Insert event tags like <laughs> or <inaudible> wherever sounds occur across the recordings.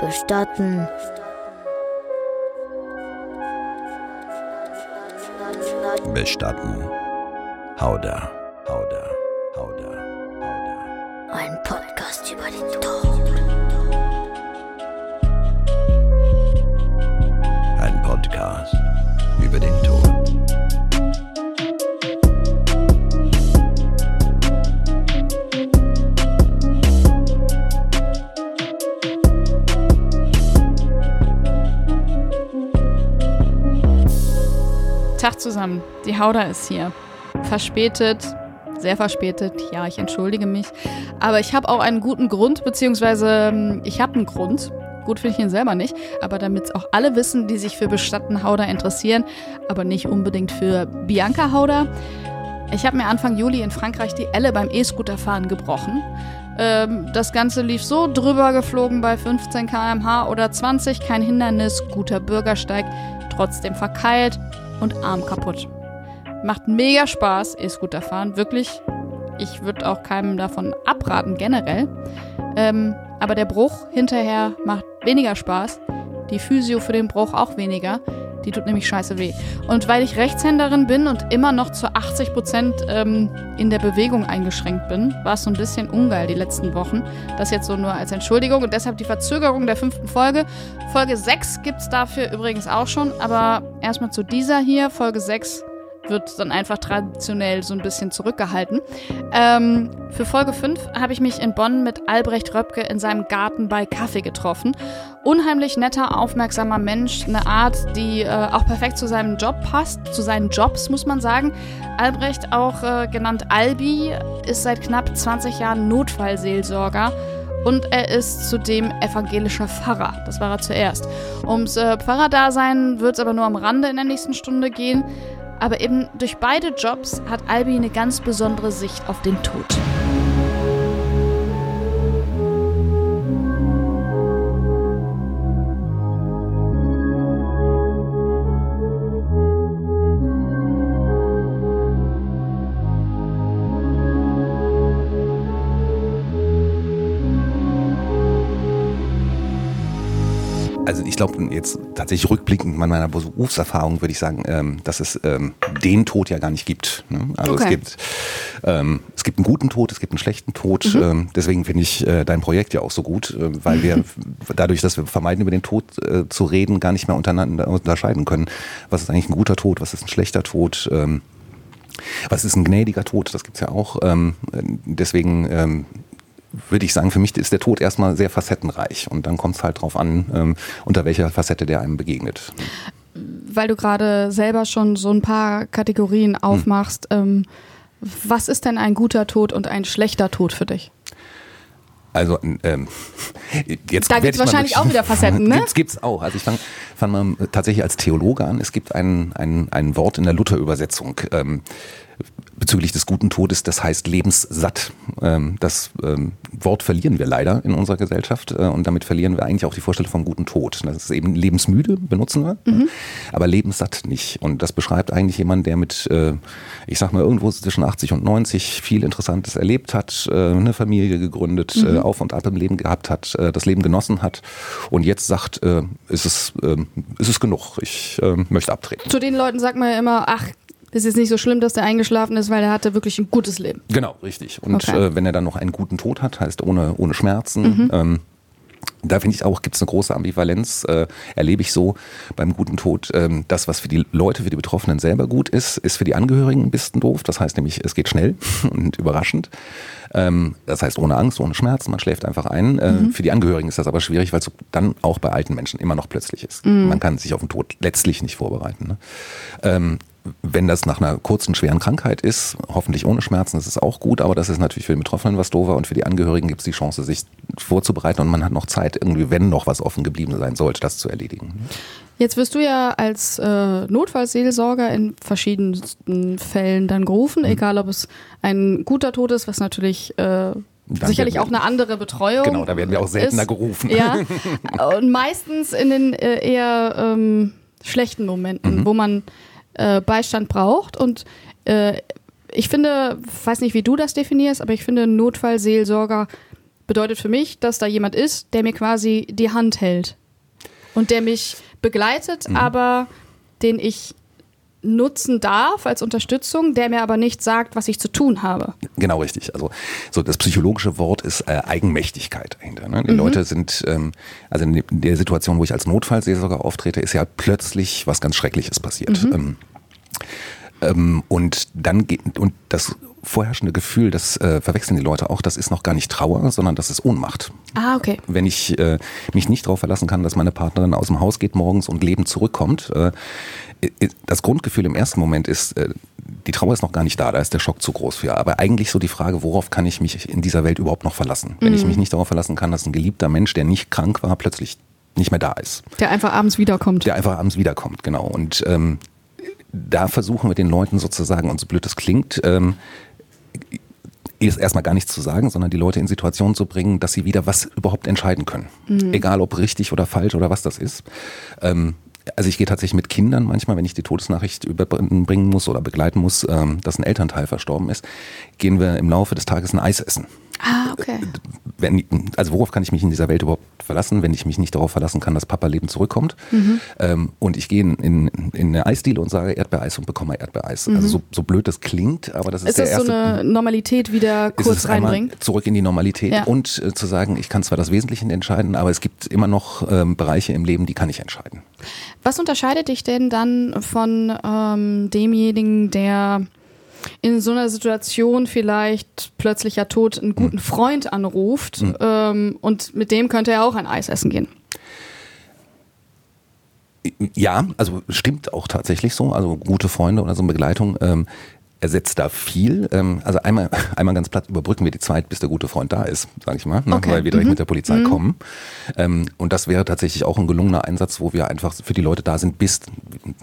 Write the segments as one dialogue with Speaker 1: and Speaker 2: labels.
Speaker 1: Bestatten.
Speaker 2: Bestatten. Hauda, Hauda, Hauda, Hauda.
Speaker 1: Ein Podcast über den Tod.
Speaker 3: Zusammen, die Hauda ist hier. Verspätet, sehr verspätet, ja, ich entschuldige mich. Aber ich habe auch einen guten Grund, beziehungsweise ähm, ich habe einen Grund. Gut finde ich ihn selber nicht, aber damit es auch alle wissen, die sich für Bestatten Hauda interessieren, aber nicht unbedingt für Bianca Hauda. Ich habe mir Anfang Juli in Frankreich die Elle beim E-Scooterfahren gebrochen. Ähm, das Ganze lief so drüber geflogen bei 15 km/h oder 20, kein Hindernis, guter Bürgersteig, trotzdem verkeilt und Arm kaputt. Macht mega Spaß, E-Scooter fahren, wirklich. Ich würde auch keinem davon abraten, generell. Ähm, aber der Bruch hinterher macht weniger Spaß. Die Physio für den Bruch auch weniger. Die tut nämlich scheiße weh. Und weil ich Rechtshänderin bin und immer noch zu 80 Prozent ähm, in der Bewegung eingeschränkt bin, war es so ein bisschen ungeil die letzten Wochen. Das jetzt so nur als Entschuldigung und deshalb die Verzögerung der fünften Folge. Folge 6 gibt es dafür übrigens auch schon, aber erstmal zu dieser hier, Folge 6 wird dann einfach traditionell so ein bisschen zurückgehalten. Ähm, für Folge 5 habe ich mich in Bonn mit Albrecht Röpke in seinem Garten bei Kaffee getroffen. Unheimlich netter, aufmerksamer Mensch, eine Art, die äh, auch perfekt zu seinem Job passt, zu seinen Jobs, muss man sagen. Albrecht, auch äh, genannt Albi, ist seit knapp 20 Jahren Notfallseelsorger. Und er ist zudem evangelischer Pfarrer. Das war er zuerst. Ums äh, Pfarrerdasein wird es aber nur am Rande in der nächsten Stunde gehen. Aber eben durch beide Jobs hat Albi eine ganz besondere Sicht auf den Tod.
Speaker 2: Also ich glaube, jetzt tatsächlich rückblickend an meiner Berufserfahrung würde ich sagen, ähm, dass es ähm, den Tod ja gar nicht gibt. Ne? Also
Speaker 3: Okay.
Speaker 2: es gibt ähm, es gibt einen guten Tod, es gibt einen schlechten Tod. Ähm, deswegen finde ich äh, dein Projekt ja auch so gut, äh, weil wir <laughs> dadurch, dass wir vermeiden, über den Tod äh, zu reden, gar nicht mehr untereinander unterscheiden können. Was ist eigentlich ein guter Tod, was ist ein schlechter Tod? Ähm, was ist ein gnädiger Tod? Das gibt's ja auch. Ähm, deswegen würde ich sagen, für mich ist der Tod erstmal sehr facettenreich. Und dann kommt es halt drauf an, ähm, unter welcher Facette der einem begegnet.
Speaker 3: Weil du gerade selber schon so ein paar Kategorien aufmachst. Ähm, was ist denn ein guter Tod und ein schlechter Tod für dich?
Speaker 2: Also ähm, jetzt
Speaker 3: Da
Speaker 2: ich mal
Speaker 3: wahrscheinlich auch wieder <laughs> Facetten, ne?
Speaker 2: Gibt's, gibt's auch. Also ich fange fang mal tatsächlich als Theologe an. Es gibt ein, ein, ein Wort in der Luther-Übersetzung ähm, bezüglich des guten Todes, das heißt lebenssatt. Ähm, das ähm, Wort verlieren wir leider in unserer Gesellschaft äh, und damit verlieren wir eigentlich auch die Vorstellung vom guten Tod. Das ist eben lebensmüde, benutzen wir,
Speaker 3: Mhm.
Speaker 2: aber lebenssatt nicht. Und das beschreibt eigentlich jemanden, der mit, äh, ich sag mal, irgendwo zwischen 80 und 90 viel Interessantes erlebt hat, äh, eine Familie gegründet,
Speaker 3: Mhm.
Speaker 2: auf und ab im Leben gehabt hat, das Leben genossen hat und jetzt sagt, ist, es, äh, ist es genug, ich möchte abtreten.
Speaker 3: Zu den Leuten sagt man ja immer, ach, ist jetzt nicht so schlimm, dass der eingeschlafen ist, weil er hatte wirklich ein gutes Leben.
Speaker 2: Genau, richtig. Und
Speaker 3: Okay.
Speaker 2: äh, wenn er dann noch einen guten Tod hat, heißt ohne, ohne Schmerzen, ähm, da finde ich auch, gibt es eine große Ambivalenz, äh, erlebe ich so beim guten Tod. Ähm, das, was für die Leute, für die Betroffenen selber gut ist, ist für die Angehörigen ein bisschen doof. Das heißt nämlich, es geht schnell <laughs> und überraschend. Ähm, das heißt, ohne Angst, ohne Schmerzen, man schläft einfach ein. Äh, Für die Angehörigen ist das aber schwierig, weil es dann auch bei alten Menschen immer noch plötzlich ist. Man kann sich auf den Tod letztlich nicht vorbereiten. Ne? Ähm, wenn das nach einer kurzen, schweren Krankheit ist, hoffentlich ohne Schmerzen, das ist auch gut, aber das ist natürlich für den Betroffenen was doofer und für die Angehörigen gibt es die Chance, sich vorzubereiten und man hat noch Zeit, irgendwie, wenn noch was offen geblieben sein sollte, das zu erledigen.
Speaker 3: Jetzt wirst du ja als äh, Notfallseelsorger in verschiedensten Fällen dann gerufen, egal ob es ein guter Tod ist, was natürlich äh, sicherlich
Speaker 2: werden
Speaker 3: auch eine andere Betreuung
Speaker 2: Genau, da werden wir auch seltener
Speaker 3: ist.
Speaker 2: gerufen.
Speaker 3: Ja, <laughs> und meistens in den äh, eher ähm, schlechten Momenten, wo man äh, Beistand braucht. Und äh, ich finde, weiß nicht, wie du das definierst, aber ich finde, Notfallseelsorger bedeutet für mich, dass da jemand ist, der mir quasi die Hand hält und der mich begleitet,
Speaker 2: Mhm.
Speaker 3: aber den ich nutzen darf als Unterstützung, der mir aber nicht sagt, was ich zu tun habe.
Speaker 2: Genau richtig. Also so das psychologische Wort ist äh, Eigenmächtigkeit dahinter. Ne? Die
Speaker 3: Mhm.
Speaker 2: Leute sind, ähm, also in der Situation, wo ich als Notfallseelsorger auftrete, ist ja plötzlich was ganz Schreckliches passiert.
Speaker 3: Mhm.
Speaker 2: Ähm, ähm, und dann geht und das vorherrschende Gefühl, das äh, verwechseln die Leute auch, das ist noch gar nicht Trauer, sondern das ist Ohnmacht.
Speaker 3: Ah, okay.
Speaker 2: Wenn ich äh, mich nicht darauf verlassen kann, dass meine Partnerin aus dem Haus geht morgens und lebend zurückkommt, äh, das Grundgefühl im ersten Moment ist, äh, die Trauer ist noch gar nicht da, da ist der Schock zu groß für. Aber eigentlich so die Frage, worauf kann ich mich in dieser Welt überhaupt noch verlassen? Wenn ich mich nicht darauf verlassen kann, dass ein geliebter Mensch, der nicht krank war, plötzlich nicht mehr da ist.
Speaker 3: Der einfach abends wiederkommt.
Speaker 2: Der einfach abends wiederkommt, genau. Und ähm, da versuchen wir den Leuten sozusagen, und so blöd das klingt, ähm, ist erstmal gar nichts zu sagen, sondern die Leute in Situationen zu bringen, dass sie wieder was überhaupt entscheiden können. Egal ob richtig oder falsch oder was das ist. Ähm, also ich gehe tatsächlich mit Kindern manchmal, wenn ich die Todesnachricht überbringen muss oder begleiten muss, ähm, dass ein Elternteil verstorben ist, gehen wir im Laufe des Tages ein Eis essen.
Speaker 3: Ah, okay.
Speaker 2: Wenn, also worauf kann ich mich in dieser Welt überhaupt verlassen, wenn ich mich nicht darauf verlassen kann, dass Papa lebend zurückkommt? Ähm, und ich gehe in, in, in eine Eisdiele und sage Erdbeereis und bekomme Erdbeereis. Also so, so blöd das klingt, aber das ist,
Speaker 3: Ist
Speaker 2: der
Speaker 3: das so
Speaker 2: erste
Speaker 3: eine Normalität wieder
Speaker 2: ist
Speaker 3: kurz reinbringen?
Speaker 2: zurück in die Normalität
Speaker 3: Ja.
Speaker 2: und äh, zu sagen, ich kann zwar das Wesentliche entscheiden, aber es gibt immer noch ähm, Bereiche im Leben, die kann ich entscheiden.
Speaker 3: Was unterscheidet dich denn dann von ähm, demjenigen, der in so einer Situation vielleicht plötzlicher Tod einen guten Freund anruft ähm, und mit dem könnte er auch ein Eis essen gehen?
Speaker 2: Ja, also stimmt auch tatsächlich so. Also gute Freunde oder so eine Begleitung ähm, ersetzt da viel. Ähm, also einmal, <laughs> einmal ganz platt überbrücken wir die Zeit, bis der gute Freund da ist, sage ich mal, ne?
Speaker 3: Okay.
Speaker 2: weil wir direkt mit der Polizei kommen. Ähm, und das wäre tatsächlich auch ein gelungener Einsatz, wo wir einfach für die Leute da sind, bis,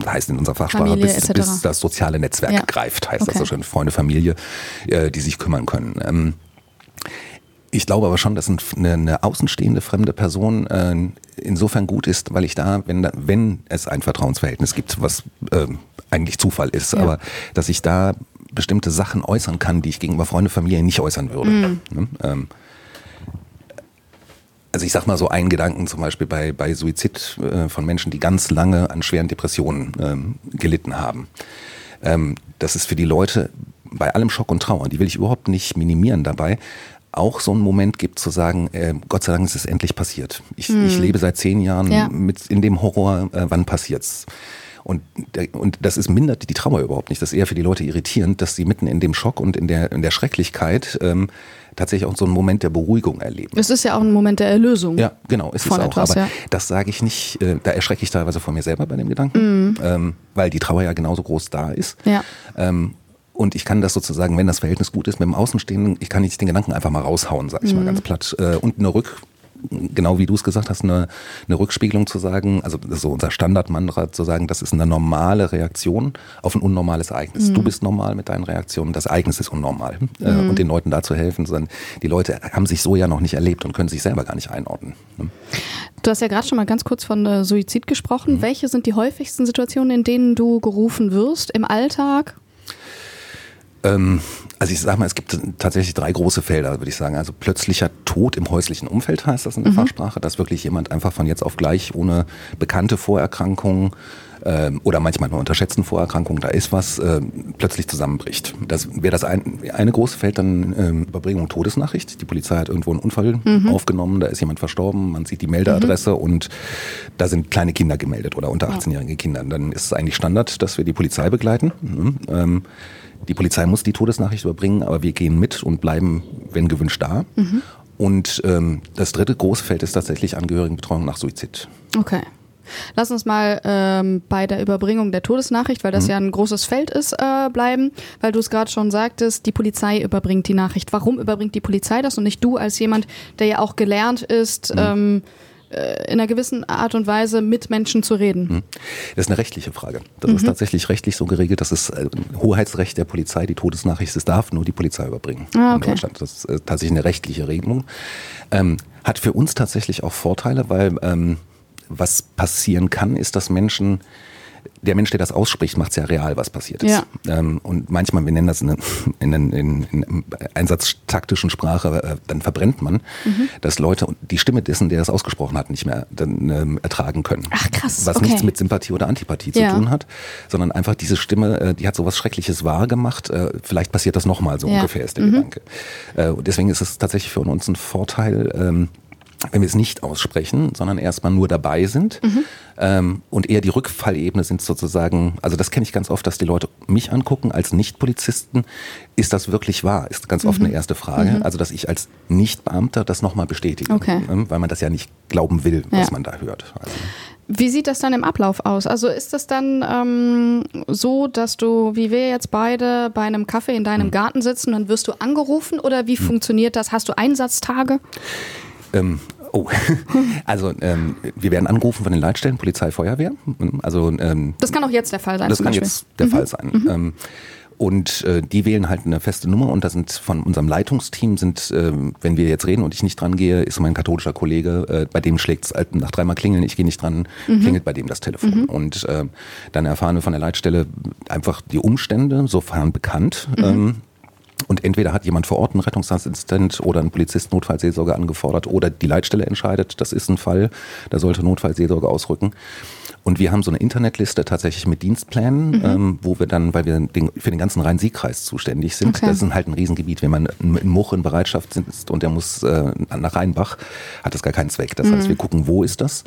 Speaker 2: heißt in unserer Fachsprache,
Speaker 3: Familie
Speaker 2: bis, bis das soziale Netzwerk
Speaker 3: Ja.
Speaker 2: greift, heißt das
Speaker 3: Okay.
Speaker 2: so schön, Freunde, Familie, äh, die sich kümmern können. Ich glaube aber schon, dass ein- eine, eine außenstehende fremde Person äh, insofern gut ist, weil ich da, wenn, wenn es ein Vertrauensverhältnis gibt, was ähm, eigentlich Zufall ist,
Speaker 3: Ja.
Speaker 2: aber dass ich da bestimmte Sachen äußern kann, die ich gegenüber Freunde, Familie nicht äußern würde.
Speaker 3: Mhm.
Speaker 2: Ne? Ähm, also ich sag mal so einen Gedanken zum Beispiel bei, bei Suizid äh, von Menschen, die ganz lange an schweren Depressionen ähm, gelitten haben. Ähm, das ist für die Leute bei allem Schock und Trauer, die will ich überhaupt nicht minimieren dabei, auch so einen Moment gibt zu sagen, äh, Gott sei Dank ist es endlich passiert. Ich, ich lebe seit zehn Jahren
Speaker 3: Ja.
Speaker 2: mit in dem Horror, äh, wann passiert's? Und, und das ist mindert die Trauer überhaupt nicht. Das ist eher für die Leute irritierend, dass sie mitten in dem Schock und in der, in der Schrecklichkeit ähm, tatsächlich auch so einen Moment der Beruhigung erleben.
Speaker 3: Es ist ja auch ein Moment der Erlösung.
Speaker 2: Ja, genau, ist es auch.
Speaker 3: etwas,
Speaker 2: Aber
Speaker 3: ja.
Speaker 2: das sage ich nicht, äh, da erschrecke ich teilweise vor mir selber bei dem Gedanken,
Speaker 3: Mhm.
Speaker 2: ähm, weil die Trauer ja genauso groß da ist.
Speaker 3: Ja.
Speaker 2: Ähm, und ich kann das sozusagen, wenn das Verhältnis gut ist, mit dem Außenstehenden, ich kann nicht den Gedanken einfach mal raushauen, sag ich
Speaker 3: Mhm.
Speaker 2: mal ganz platt. Äh, und eine Rück, genau wie du es gesagt hast, eine, eine Rückspiegelung zu sagen, also so unser Standardmantra zu sagen, das ist eine normale Reaktion auf ein unnormales Ereignis.
Speaker 3: Mhm.
Speaker 2: Du bist normal mit deinen Reaktionen, das Ereignis ist unnormal. Äh, und den Leuten da zu helfen, sondern die Leute haben sich so ja noch nicht erlebt und können sich selber gar nicht einordnen. ne?
Speaker 3: Du hast ja gerade schon mal ganz kurz von äh, Suizid
Speaker 2: Mhm.
Speaker 3: gesprochen. Welche sind die häufigsten Situationen, in denen du gerufen wirst im Alltag?
Speaker 2: Ähm, also ich sage mal, es gibt tatsächlich drei große Felder, würde ich sagen. Also plötzlicher Tod im häuslichen Umfeld heißt das in der Fachsprache, dass wirklich jemand einfach von jetzt auf gleich ohne bekannte Vorerkrankungen ähm, oder manchmal nur unterschätzten Vorerkrankungen, da ist was, ähm, plötzlich zusammenbricht. Das wäre das ein, eine große Feld, dann ähm, Überbringung Todesnachricht. Die Polizei hat irgendwo einen Unfall aufgenommen, da ist jemand verstorben, man sieht die Meldeadresse und da sind kleine Kinder gemeldet oder unter 18-jährige Kinder. Dann ist es eigentlich Standard, dass wir die Polizei begleiten. Mhm. Ähm, die Polizei muss die Todesnachricht überbringen, aber wir gehen mit und bleiben, wenn gewünscht, da. Und ähm, das dritte große Feld ist tatsächlich Angehörigenbetreuung nach Suizid.
Speaker 3: Okay. Lass uns mal ähm, bei der Überbringung der Todesnachricht, weil
Speaker 2: Mhm.
Speaker 3: das ja ein großes Feld ist, äh, bleiben, weil du es gerade schon sagtest, die Polizei überbringt die Nachricht. Warum überbringt die Polizei das und nicht du als jemand, der ja auch gelernt ist,
Speaker 2: Mhm.
Speaker 3: ähm, äh, in einer gewissen Art und Weise mit Menschen zu reden?
Speaker 2: Mhm. Das ist eine rechtliche Frage. Das ist tatsächlich rechtlich so geregelt, dass es äh, Hoheitsrecht der Polizei, die Todesnachricht, es darf nur die Polizei überbringen
Speaker 3: Ah,
Speaker 2: in
Speaker 3: okay.
Speaker 2: Deutschland. Das ist äh, tatsächlich eine rechtliche Regelung. Ähm, hat für uns tatsächlich auch Vorteile, weil ähm, was passieren kann, ist, dass Menschen der Mensch, der das ausspricht, macht es ja real, was passiert ist.
Speaker 3: Ja.
Speaker 2: Ähm, und manchmal, wir nennen das in, in, in, in einsatztaktischen Sprache, äh, dann verbrennt man,
Speaker 3: Mhm.
Speaker 2: dass Leute die Stimme dessen, der das ausgesprochen hat, nicht mehr dann, ähm, ertragen können.
Speaker 3: Ach, krass,
Speaker 2: Was
Speaker 3: okay.
Speaker 2: nichts mit Sympathie oder Antipathie zu
Speaker 3: Ja.
Speaker 2: tun hat, sondern einfach diese Stimme, äh, die hat sowas Schreckliches wahr gemacht. Äh, vielleicht passiert das nochmal, so
Speaker 3: Ja. Mhm.
Speaker 2: ungefähr ist der Gedanke. Äh, und deswegen ist es tatsächlich für uns ein Vorteil, ähm, wenn wir es nicht aussprechen, sondern erstmal nur dabei sind
Speaker 3: Mhm.
Speaker 2: ähm, und eher die Rückfallebene sind sozusagen, also das kenne ich ganz oft, dass die Leute mich angucken als Nicht-Polizisten. Ist das wirklich wahr? Ist ganz
Speaker 3: Mhm.
Speaker 2: oft eine erste Frage. Also dass ich als Nicht-Beamter das nochmal bestätige,
Speaker 3: Okay.
Speaker 2: ähm, weil man das ja nicht glauben will, was
Speaker 3: Ja.
Speaker 2: man da hört. Also,
Speaker 3: Wie sieht das dann im Ablauf aus? Also ist das dann ähm, so, dass du, wie wir jetzt beide, bei einem Kaffee in deinem Garten sitzen, dann wirst du angerufen oder wie funktioniert das? Hast du Einsatztage?
Speaker 2: Oh, <laughs> also ähm, wir werden angerufen von den Leitstellen, Polizei, Feuerwehr. Also ähm,
Speaker 3: Das kann auch jetzt der Fall sein.
Speaker 2: das kann
Speaker 3: Beispiel.
Speaker 2: jetzt der Fall sein. Ähm, und äh, die wählen halt eine feste Nummer und da sind von unserem Leitungsteam sind, ähm, wenn wir jetzt reden und ich nicht dran gehe, ist mein katholischer Kollege, äh, bei dem schlägt es nach dreimal klingeln, ich gehe nicht dran, klingelt bei dem das Telefon. Und äh, dann erfahren wir von der Leitstelle einfach die Umstände, sofern bekannt. Ähm, und entweder hat jemand vor Ort einen Rettungsassistent oder einen Polizist Notfallseelsorge angefordert oder die Leitstelle entscheidet, das ist ein Fall, da sollte Notfallseelsorge ausrücken. Und wir haben so eine Internetliste tatsächlich mit Dienstplänen, ähm, wo wir dann, weil wir den, für den ganzen Rhein-Sieg-Kreis zuständig sind,
Speaker 3: Okay.
Speaker 2: das ist halt ein Riesengebiet. Wenn man in Much in Bereitschaft sitzt und der muss äh, nach Rheinbach, hat das gar keinen Zweck. Das heißt, wir gucken, wo ist das?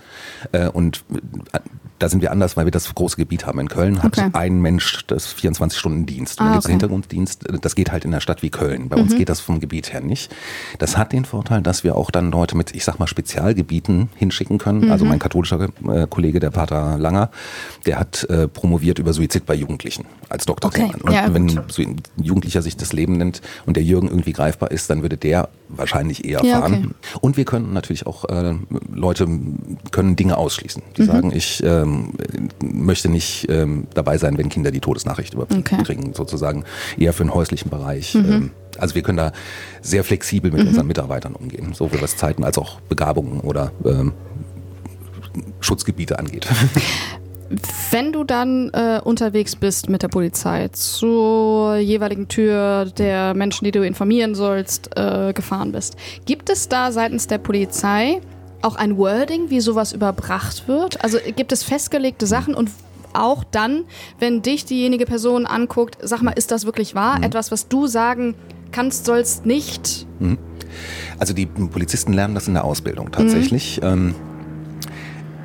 Speaker 2: Äh, und äh, da sind wir anders, weil wir das große Gebiet haben. In Köln hat
Speaker 3: Okay.
Speaker 2: ein Mensch das 24-Stunden-Dienst. Und
Speaker 3: Ah,
Speaker 2: dann gibt es
Speaker 3: okay.
Speaker 2: Hintergrunddienst. Das geht halt in einer Stadt wie Köln. Bei uns geht das vom Gebiet her nicht. Das hat den Vorteil, dass wir auch dann Leute mit, ich sag mal, Spezialgebieten hinschicken können. Also mein katholischer äh, Kollege, der Pater Langer, der hat äh, promoviert über Suizid bei Jugendlichen als Doktor.
Speaker 3: Okay.
Speaker 2: Und
Speaker 3: Ja,
Speaker 2: wenn
Speaker 3: gut.
Speaker 2: ein Jugendlicher sich das Leben nimmt und der Jürgen irgendwie greifbar ist, dann würde der wahrscheinlich eher
Speaker 3: Ja,
Speaker 2: fahren.
Speaker 3: okay.
Speaker 2: Und wir können natürlich auch, äh, Leute können Dinge ausschließen.
Speaker 3: Mhm.
Speaker 2: Die sagen, ich ähm, möchte nicht ähm, dabei sein, wenn Kinder die Todesnachricht überbringen,
Speaker 3: Okay.
Speaker 2: sozusagen eher für den häuslichen Bereich.
Speaker 3: Mhm.
Speaker 2: Ähm, also wir können da sehr flexibel mit unseren Mitarbeitern umgehen, sowohl was Zeiten als auch Begabungen oder ähm, Schutzgebiete angeht. <laughs>
Speaker 3: Wenn du dann äh, unterwegs bist mit der Polizei zur jeweiligen Tür der Menschen, die du informieren sollst, äh, gefahren bist, gibt es da seitens der Polizei auch ein Wording, wie sowas überbracht wird? Also gibt es festgelegte Sachen und auch dann, wenn dich diejenige Person anguckt, sag mal, ist das wirklich wahr? Etwas, was du sagen kannst, sollst nicht.
Speaker 2: Also die Polizisten lernen das in der Ausbildung tatsächlich. Ähm,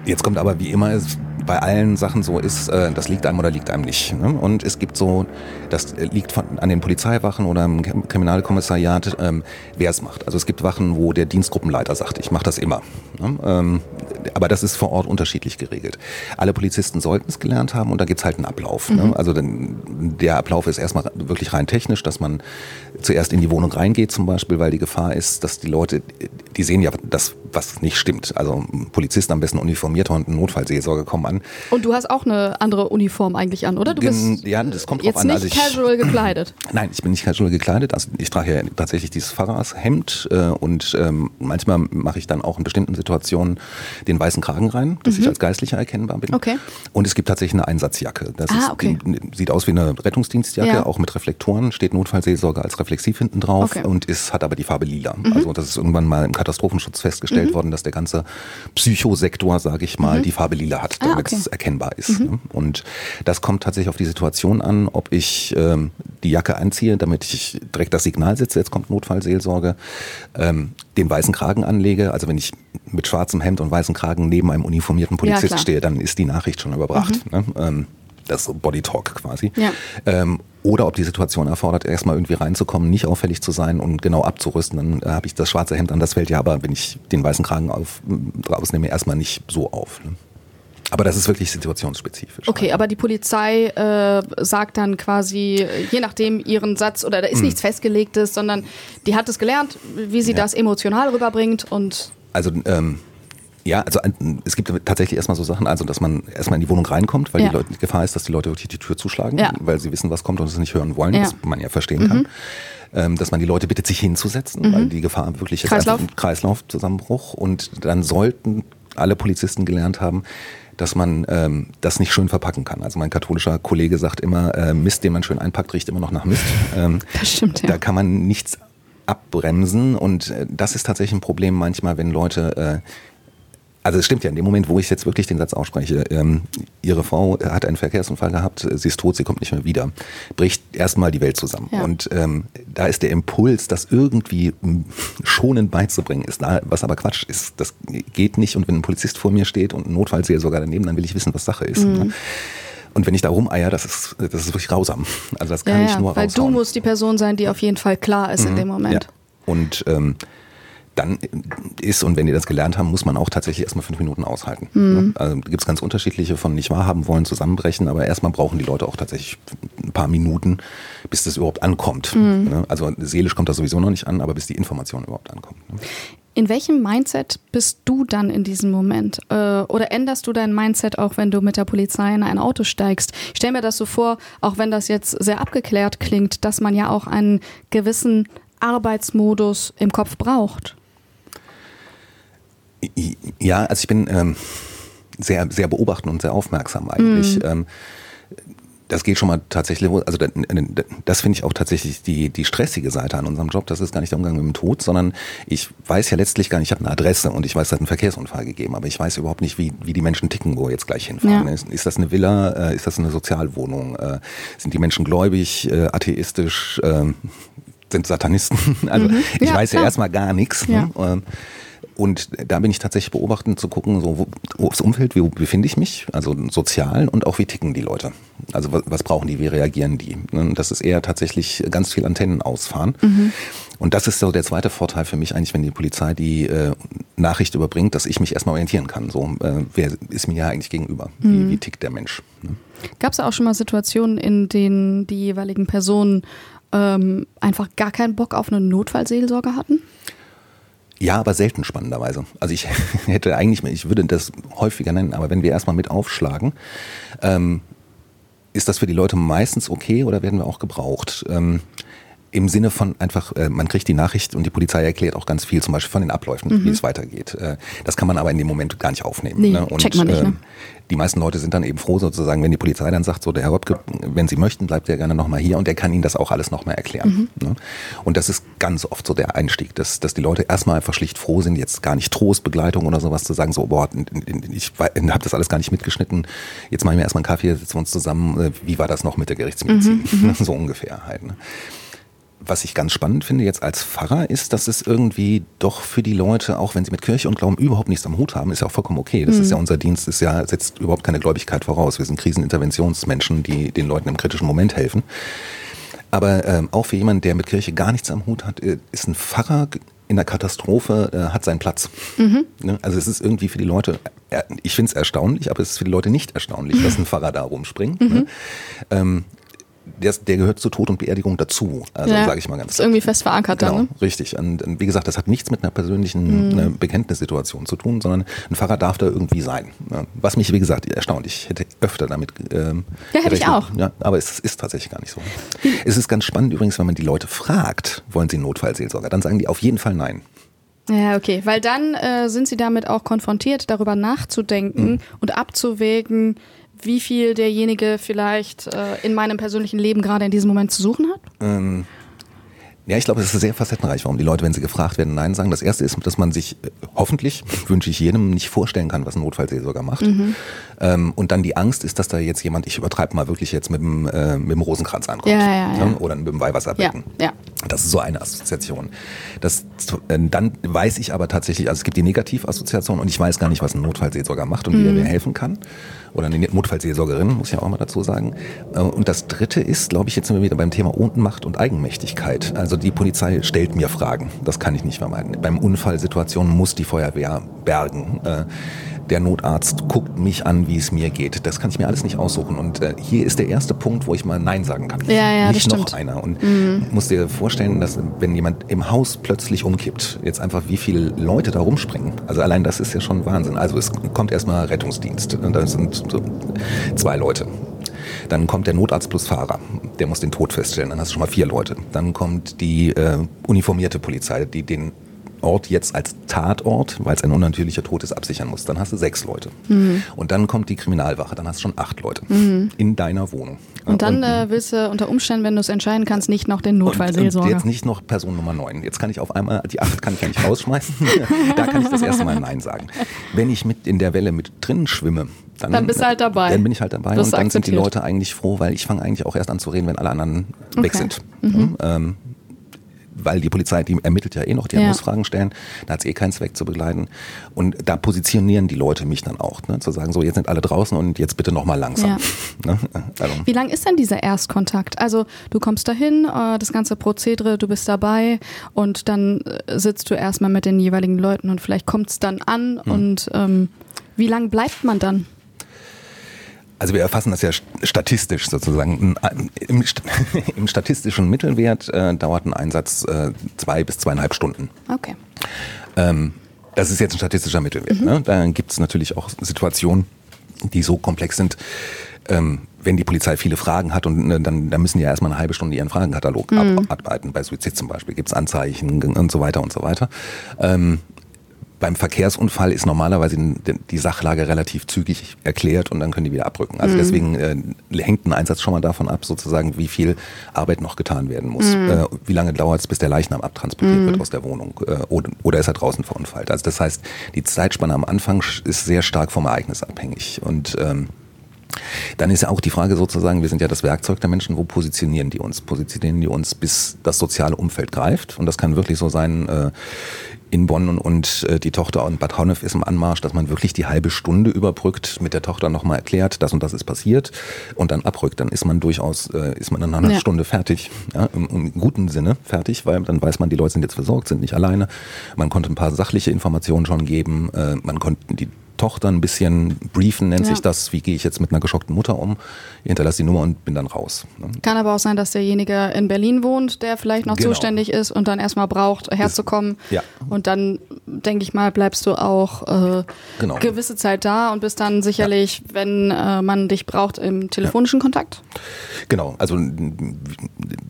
Speaker 2: jetzt kommt aber wie immer es bei allen Sachen so ist, äh, das liegt einem oder liegt einem nicht. Ne? Und es gibt so, das liegt von, an den Polizeiwachen oder im Krim- Kriminalkommissariat, ähm, wer es macht. Also es gibt Wachen, wo der Dienstgruppenleiter sagt, ich mache das immer. Ne? Ähm, aber das ist vor Ort unterschiedlich geregelt. Alle Polizisten sollten es gelernt haben und da gibt's halt einen Ablauf. Ne? Also dann, der Ablauf ist erstmal wirklich rein technisch, dass man zuerst in die Wohnung reingeht zum Beispiel, weil die Gefahr ist, dass die Leute, die sehen ja das, was nicht stimmt. Also ein Polizist am besten uniformierter und ein Notfallseelsorge kommen an.
Speaker 3: Und du hast auch eine andere Uniform eigentlich an, oder? Du bist
Speaker 2: ja, das kommt drauf
Speaker 3: jetzt
Speaker 2: an.
Speaker 3: nicht
Speaker 2: Also ich-
Speaker 3: casual gekleidet. <clears throat>
Speaker 2: Nein, ich bin nicht casual gekleidet. Also ich trage ja tatsächlich dieses Pfarrershemd äh, und ähm, manchmal mache ich dann auch in bestimmten Situationen den weißen Kragen rein, dass ich als Geistlicher erkennbar bin.
Speaker 3: Mhm. Okay.
Speaker 2: Und es gibt tatsächlich eine Einsatzjacke. Das
Speaker 3: Ah,
Speaker 2: ist,
Speaker 3: okay.
Speaker 2: die, sieht aus wie eine Rettungsdienstjacke,
Speaker 3: Ja.
Speaker 2: auch mit Reflektoren, steht Notfallseelsorge als reflexiv hinten drauf
Speaker 3: Okay. Mhm.
Speaker 2: und ist, hat aber die Farbe lila. Also das ist irgendwann mal im Katastrophenschutz festgestellt worden, dass der ganze Psychosektor, sage ich mal, die Farbe lila hat,
Speaker 3: Ah,
Speaker 2: damit
Speaker 3: okay.
Speaker 2: es erkennbar ist. Ne? Und das kommt tatsächlich auf die Situation an, ob ich ähm, die Jacke anziehe, damit ich direkt das Signal setze, jetzt kommt Notfallseelsorge, ähm, den weißen Kragen anlege. Also wenn ich mit schwarzem Hemd und weißem Kragen neben einem uniformierten Polizist
Speaker 3: klar.
Speaker 2: stehe, dann ist die Nachricht schon überbracht. Ne? Ähm, das Body Talk quasi.
Speaker 3: Ja.
Speaker 2: Ähm, oder ob die Situation erfordert, erstmal irgendwie reinzukommen, nicht auffällig zu sein und genau abzurüsten. Dann äh, habe ich das schwarze Hemd an, das fällt ja aber, wenn ich den weißen Kragen auf, rausnehme, erstmal nicht so auf. Ne? Aber das ist wirklich situationsspezifisch.
Speaker 3: Okay, aber die Polizei äh, sagt dann quasi, je nachdem ihren Satz, oder da ist nichts Festgelegtes, sondern die hat es gelernt, wie sie.
Speaker 2: Ja.
Speaker 3: das emotional rüberbringt und
Speaker 2: Also ähm, ja, also es gibt tatsächlich erstmal so Sachen, also dass man erstmal in die Wohnung reinkommt, weil
Speaker 3: Ja.
Speaker 2: die, Leute, die Gefahr ist, dass die Leute wirklich die Tür zuschlagen,
Speaker 3: Ja.
Speaker 2: weil sie wissen, was kommt und es nicht hören wollen,
Speaker 3: Ja.
Speaker 2: was man ja verstehen kann. Ähm, dass man die Leute bittet, sich hinzusetzen, weil die Gefahr wirklich ist
Speaker 3: Kreislauf.
Speaker 2: einfach ein Kreislaufzusammenbruch. Und dann sollten alle Polizisten gelernt haben, dass man ähm, das nicht schön verpacken kann. Also mein katholischer Kollege sagt immer, äh, Mist, den man schön einpackt, riecht immer noch nach Mist. <laughs> Ähm,
Speaker 3: Das stimmt, ja.
Speaker 2: Da kann man nichts abbremsen und äh, das ist tatsächlich ein Problem manchmal, wenn Leute äh, also es stimmt ja, in dem Moment, wo ich jetzt wirklich den Satz ausspreche, ähm, Ihre Frau hat einen Verkehrsunfall gehabt, sie ist tot, sie kommt nicht mehr wieder, bricht erstmal die Welt zusammen.
Speaker 3: Ja.
Speaker 2: Und ähm, da ist der Impuls, das irgendwie m, schonend beizubringen, ist da, was aber Quatsch ist. Das geht nicht. Und wenn ein Polizist vor mir steht und ein Notfallseelsorger daneben, dann will ich wissen, was Sache ist.
Speaker 3: Mhm.
Speaker 2: Ne? Und wenn ich da rumeier, das ist, das ist wirklich grausam. Also das kann
Speaker 3: ja,
Speaker 2: ich nur
Speaker 3: weil du
Speaker 2: raushauen.
Speaker 3: musst die Person sein, die auf jeden Fall klar ist in dem Moment.
Speaker 2: Ja. Und ähm, dann ist, und wenn die das gelernt haben, muss man auch tatsächlich erstmal fünf Minuten aushalten.
Speaker 3: Mhm.
Speaker 2: Also gibt es ganz unterschiedliche von nicht wahrhaben wollen, zusammenbrechen, aber erstmal brauchen die Leute auch tatsächlich ein paar Minuten, bis das überhaupt ankommt.
Speaker 3: Mhm.
Speaker 2: Also seelisch kommt das sowieso noch nicht an, aber bis die Information überhaupt ankommt. Ne?
Speaker 3: In welchem Mindset bist du dann in diesem Moment? Äh, oder änderst du dein Mindset auch, wenn du mit der Polizei in ein Auto steigst? Ich stell mir das so vor, auch wenn das jetzt sehr abgeklärt klingt, dass man ja auch einen gewissen Arbeitsmodus im Kopf braucht.
Speaker 2: Ja, also ich bin ähm, sehr, sehr beobachtend und sehr aufmerksam eigentlich. Ähm, das geht schon mal tatsächlich, also da- das finde ich auch tatsächlich die, die stressige Seite an unserem Job. Das ist gar nicht der Umgang mit dem Tod, sondern ich weiß ja letztlich gar nicht, ich habe eine Adresse und ich weiß, es hat einen Verkehrsunfall gegeben, aber ich weiß überhaupt nicht, wie, wie die Menschen ticken, wo wir jetzt gleich hinfahren.
Speaker 3: Ja.
Speaker 2: Ist, ist das eine Villa? Äh, Ist das eine Sozialwohnung? Äh, Sind die Menschen gläubig, äh, atheistisch? ähm, Sind Satanisten? <laughs> Also ich
Speaker 3: Ja,
Speaker 2: weiß ja
Speaker 3: klar.
Speaker 2: erstmal gar nichts.
Speaker 3: Ja.
Speaker 2: Ne? Und da bin ich tatsächlich beobachtend zu gucken, so wo, aufs Umfeld, wie befinde ich mich, also sozial und auch wie ticken die Leute. Also was, was brauchen die, wie reagieren die. Ne? Das ist eher tatsächlich ganz viel Antennen ausfahren. Und das ist so der zweite Vorteil für mich eigentlich, wenn die Polizei die äh, Nachricht überbringt, dass ich mich erstmal orientieren kann. So, äh, wer ist mir ja eigentlich gegenüber? Wie, wie tickt der Mensch? Ne?
Speaker 3: Gab es auch schon mal Situationen, in denen die jeweiligen Personen ähm, einfach gar keinen Bock auf eine Notfallseelsorge hatten?
Speaker 2: Ja, aber selten spannenderweise. Also ich <laughs> hätte eigentlich, ich würde das häufiger nennen, aber wenn wir erstmal mit aufschlagen, ähm, ist das für die Leute meistens okay oder werden wir auch gebraucht? Ähm, Im Sinne von einfach, äh, man kriegt die Nachricht und die Polizei erklärt auch ganz viel, zum Beispiel von den Abläufen, wie es weitergeht. Äh, das kann man aber in dem Moment gar nicht aufnehmen.
Speaker 3: Nee,
Speaker 2: ne? Und
Speaker 3: checkt man nicht, ne?
Speaker 2: ähm, die meisten Leute sind dann eben froh sozusagen, wenn die Polizei dann sagt, so der Herr Röpke, wenn Sie möchten, bleibt er gerne nochmal hier und der kann Ihnen das auch alles nochmal erklären. Ne? Und das ist ganz oft so der Einstieg, dass, dass die Leute erstmal einfach schlicht froh sind, jetzt gar nicht Trostbegleitung oder sowas zu sagen, so boah, ich habe das alles gar nicht mitgeschnitten, jetzt machen wir erstmal einen Kaffee, setzen wir uns zusammen, äh, wie war das noch mit der Gerichtsmedizin? <laughs> so ungefähr halt. Ne? Was ich ganz spannend finde jetzt als Pfarrer ist, dass es irgendwie doch für die Leute, auch wenn sie mit Kirche und Glauben überhaupt nichts am Hut haben, ist ja auch vollkommen okay. Das ist ja unser Dienst, ist ja, setzt überhaupt keine Gläubigkeit voraus. Wir sind Kriseninterventionsmenschen, die den Leuten im kritischen Moment helfen. Aber ähm, auch für jemanden, der mit Kirche gar nichts am Hut hat, äh, ist ein Pfarrer in der Katastrophe, äh, hat seinen Platz. Ne? Also es ist irgendwie für die Leute, äh, ich finde es erstaunlich, aber es ist für die Leute nicht erstaunlich, dass <laughs> ein Pfarrer da rumspringt. Ne? Ähm, der, der gehört zu Tod und Beerdigung dazu. Also
Speaker 3: Ja,
Speaker 2: sage ich mal ganz
Speaker 3: Ist irgendwie fest verankert
Speaker 2: Genau,
Speaker 3: dann, ne?
Speaker 2: richtig. Und, und wie gesagt, das hat nichts mit einer persönlichen äh, Bekenntnissituation zu tun, sondern ein Pfarrer darf da irgendwie sein. Was mich, wie gesagt, erstaunt. Ich hätte öfter damit ähm,
Speaker 3: Ja, hätte ich auch.
Speaker 2: Ja, aber es ist tatsächlich gar nicht so. es ist ganz spannend übrigens, wenn man die Leute fragt, wollen sie einen Notfallseelsorger, dann sagen die auf jeden Fall nein.
Speaker 3: Ja, okay. Weil dann äh, sind sie damit auch konfrontiert, darüber nachzudenken und abzuwägen, wie viel derjenige vielleicht äh, in meinem persönlichen Leben gerade in diesem Moment zu suchen hat.
Speaker 2: Ähm, ja, ich glaube, es ist sehr facettenreich, warum die Leute, wenn sie gefragt werden, Nein sagen. Das erste ist, dass man sich äh, hoffentlich, <laughs> wünsche ich jedem, nicht vorstellen kann, was ein Notfallseelsorger macht. Ähm, und dann die Angst ist, dass da jetzt jemand, ich übertreibe mal wirklich jetzt mit dem, äh, mit dem Rosenkranz ankommt.
Speaker 3: Ja, ja, ja.
Speaker 2: Ne? Oder mit dem
Speaker 3: Ja,
Speaker 2: Weihwasserbecken.
Speaker 3: ja.
Speaker 2: Das ist so eine Assoziation. Das, äh, dann weiß ich aber tatsächlich, also es gibt die Negativassoziation und ich weiß gar nicht, was ein Notfallseelsorger macht und wie er mir helfen kann. Oder eine Notfallseelsorgerin, muss ich auch mal dazu sagen. Äh, Und das dritte ist, glaube ich, jetzt sind wir wieder beim Thema Ohnmacht und Eigenmächtigkeit. Also die Polizei stellt mir Fragen. Das kann ich nicht vermeiden. Beim Unfallsituation muss die Feuerwehr bergen. Der Notarzt guckt mich an, wie es mir geht. Das kann ich mir alles nicht aussuchen. Und äh, hier ist der erste Punkt, wo ich mal Nein sagen kann.
Speaker 3: Ja, ja,
Speaker 2: nicht noch
Speaker 3: stimmt.
Speaker 2: einer. Und musst dir vorstellen, dass wenn jemand im Haus plötzlich umkippt, jetzt einfach wie viele Leute da rumspringen. Also allein das ist ja schon Wahnsinn. Also es kommt erstmal Rettungsdienst und da sind so zwei Leute. Dann kommt der Notarzt plus Fahrer, der muss den Tod feststellen. Dann hast du schon mal vier Leute. Dann kommt die äh, uniformierte Polizei, die den Ort jetzt als Tatort, weil es ein unnatürlicher Tod ist, absichern musst, dann hast du sechs Leute. Und dann kommt die Kriminalwache, dann hast du schon acht Leute in deiner Wohnung.
Speaker 3: Und dann äh, willst du unter Umständen, wenn du es entscheiden kannst, nicht noch den
Speaker 2: und, und
Speaker 3: Notfallseelsorger.
Speaker 2: jetzt nicht noch Person Nummer 9. Jetzt kann ich auf einmal, die 8 kann ich ja nicht rausschmeißen. <laughs> da kann ich das erste Mal Nein sagen. Wenn ich mit in der Welle mit drin schwimme, dann,
Speaker 3: Dann bist du halt dabei.
Speaker 2: Dann bin ich halt dabei
Speaker 3: Wirst
Speaker 2: und dann sind die
Speaker 3: akzeptiert.
Speaker 2: Leute eigentlich froh, weil ich fange eigentlich auch erst an zu reden, wenn alle anderen weg
Speaker 3: Okay. Mhm.
Speaker 2: sind. Ja, ähm, weil die Polizei, die ermittelt ja eh noch, die
Speaker 3: Ja.
Speaker 2: muss Fragen stellen, da hat es eh keinen Zweck zu begleiten. Und da positionieren die Leute mich dann auch, ne? zu sagen, so jetzt sind alle draußen und jetzt bitte nochmal langsam. <laughs> Ne? Also,
Speaker 3: Wie lang ist denn dieser Erstkontakt? Also du kommst dahin, äh, das ganze Prozedere, du bist dabei und dann äh, sitzt du erstmal mit den jeweiligen Leuten und vielleicht kommt es dann an
Speaker 2: Hm.
Speaker 3: und ähm, wie lang bleibt man dann?
Speaker 2: Also wir erfassen das ja statistisch sozusagen. Im, <laughs> im statistischen Mittelwert äh, dauert ein Einsatz äh, zwei bis zweieinhalb Stunden.
Speaker 3: Okay.
Speaker 2: Ähm, das ist jetzt ein statistischer Mittelwert. Ne? Da gibt es natürlich auch Situationen, die so komplex sind, ähm, wenn die Polizei viele Fragen hat und äh, dann, dann müssen die ja erstmal eine halbe Stunde ihren Fragenkatalog abarbeiten. Bei Suizid zum Beispiel gibt es Anzeichen und so weiter und so weiter. Ähm, beim Verkehrsunfall ist normalerweise die Sachlage relativ zügig erklärt und dann können die wieder abrücken. Also deswegen äh, hängt ein Einsatz schon mal davon ab, sozusagen, wie viel Arbeit noch getan werden muss. Äh, wie lange dauert es, bis der Leichnam abtransportiert wird aus der Wohnung äh, oder, oder ist er draußen verunfallt. Also das heißt, die Zeitspanne am Anfang ist sehr stark vom Ereignis abhängig. Und ähm, dann ist ja auch die Frage sozusagen, wir sind ja das Werkzeug der Menschen, wo positionieren die uns? Positionieren die uns, bis das soziale Umfeld greift? Und das kann wirklich so sein, äh, in Bonn und, und äh, die Tochter in Bad Honnef ist im Anmarsch, dass man wirklich die halbe Stunde überbrückt, mit der Tochter nochmal erklärt, das und das ist passiert und dann abrückt. Dann ist man durchaus, äh, ist man in einer
Speaker 3: Ja.
Speaker 2: Stunde fertig, ja, im, im guten Sinne fertig, weil dann weiß man, die Leute sind jetzt versorgt, sind nicht alleine. Man konnte ein paar sachliche Informationen schon geben, äh, man konnte die Tochter ein bisschen briefen, nennt
Speaker 3: Ja.
Speaker 2: sich das, wie gehe ich jetzt mit einer geschockten Mutter um, ich hinterlasse die Nummer und bin dann raus. ne?
Speaker 3: Kann aber auch sein, dass derjenige in Berlin wohnt, der vielleicht noch
Speaker 2: Genau.
Speaker 3: zuständig ist und dann erstmal braucht, herzukommen.
Speaker 2: ja.
Speaker 3: Und dann, denke ich mal, bleibst du auch äh,
Speaker 2: Genau.
Speaker 3: gewisse Zeit da und bist dann sicherlich, wenn äh, man dich braucht, im telefonischen Kontakt.
Speaker 2: Genau, also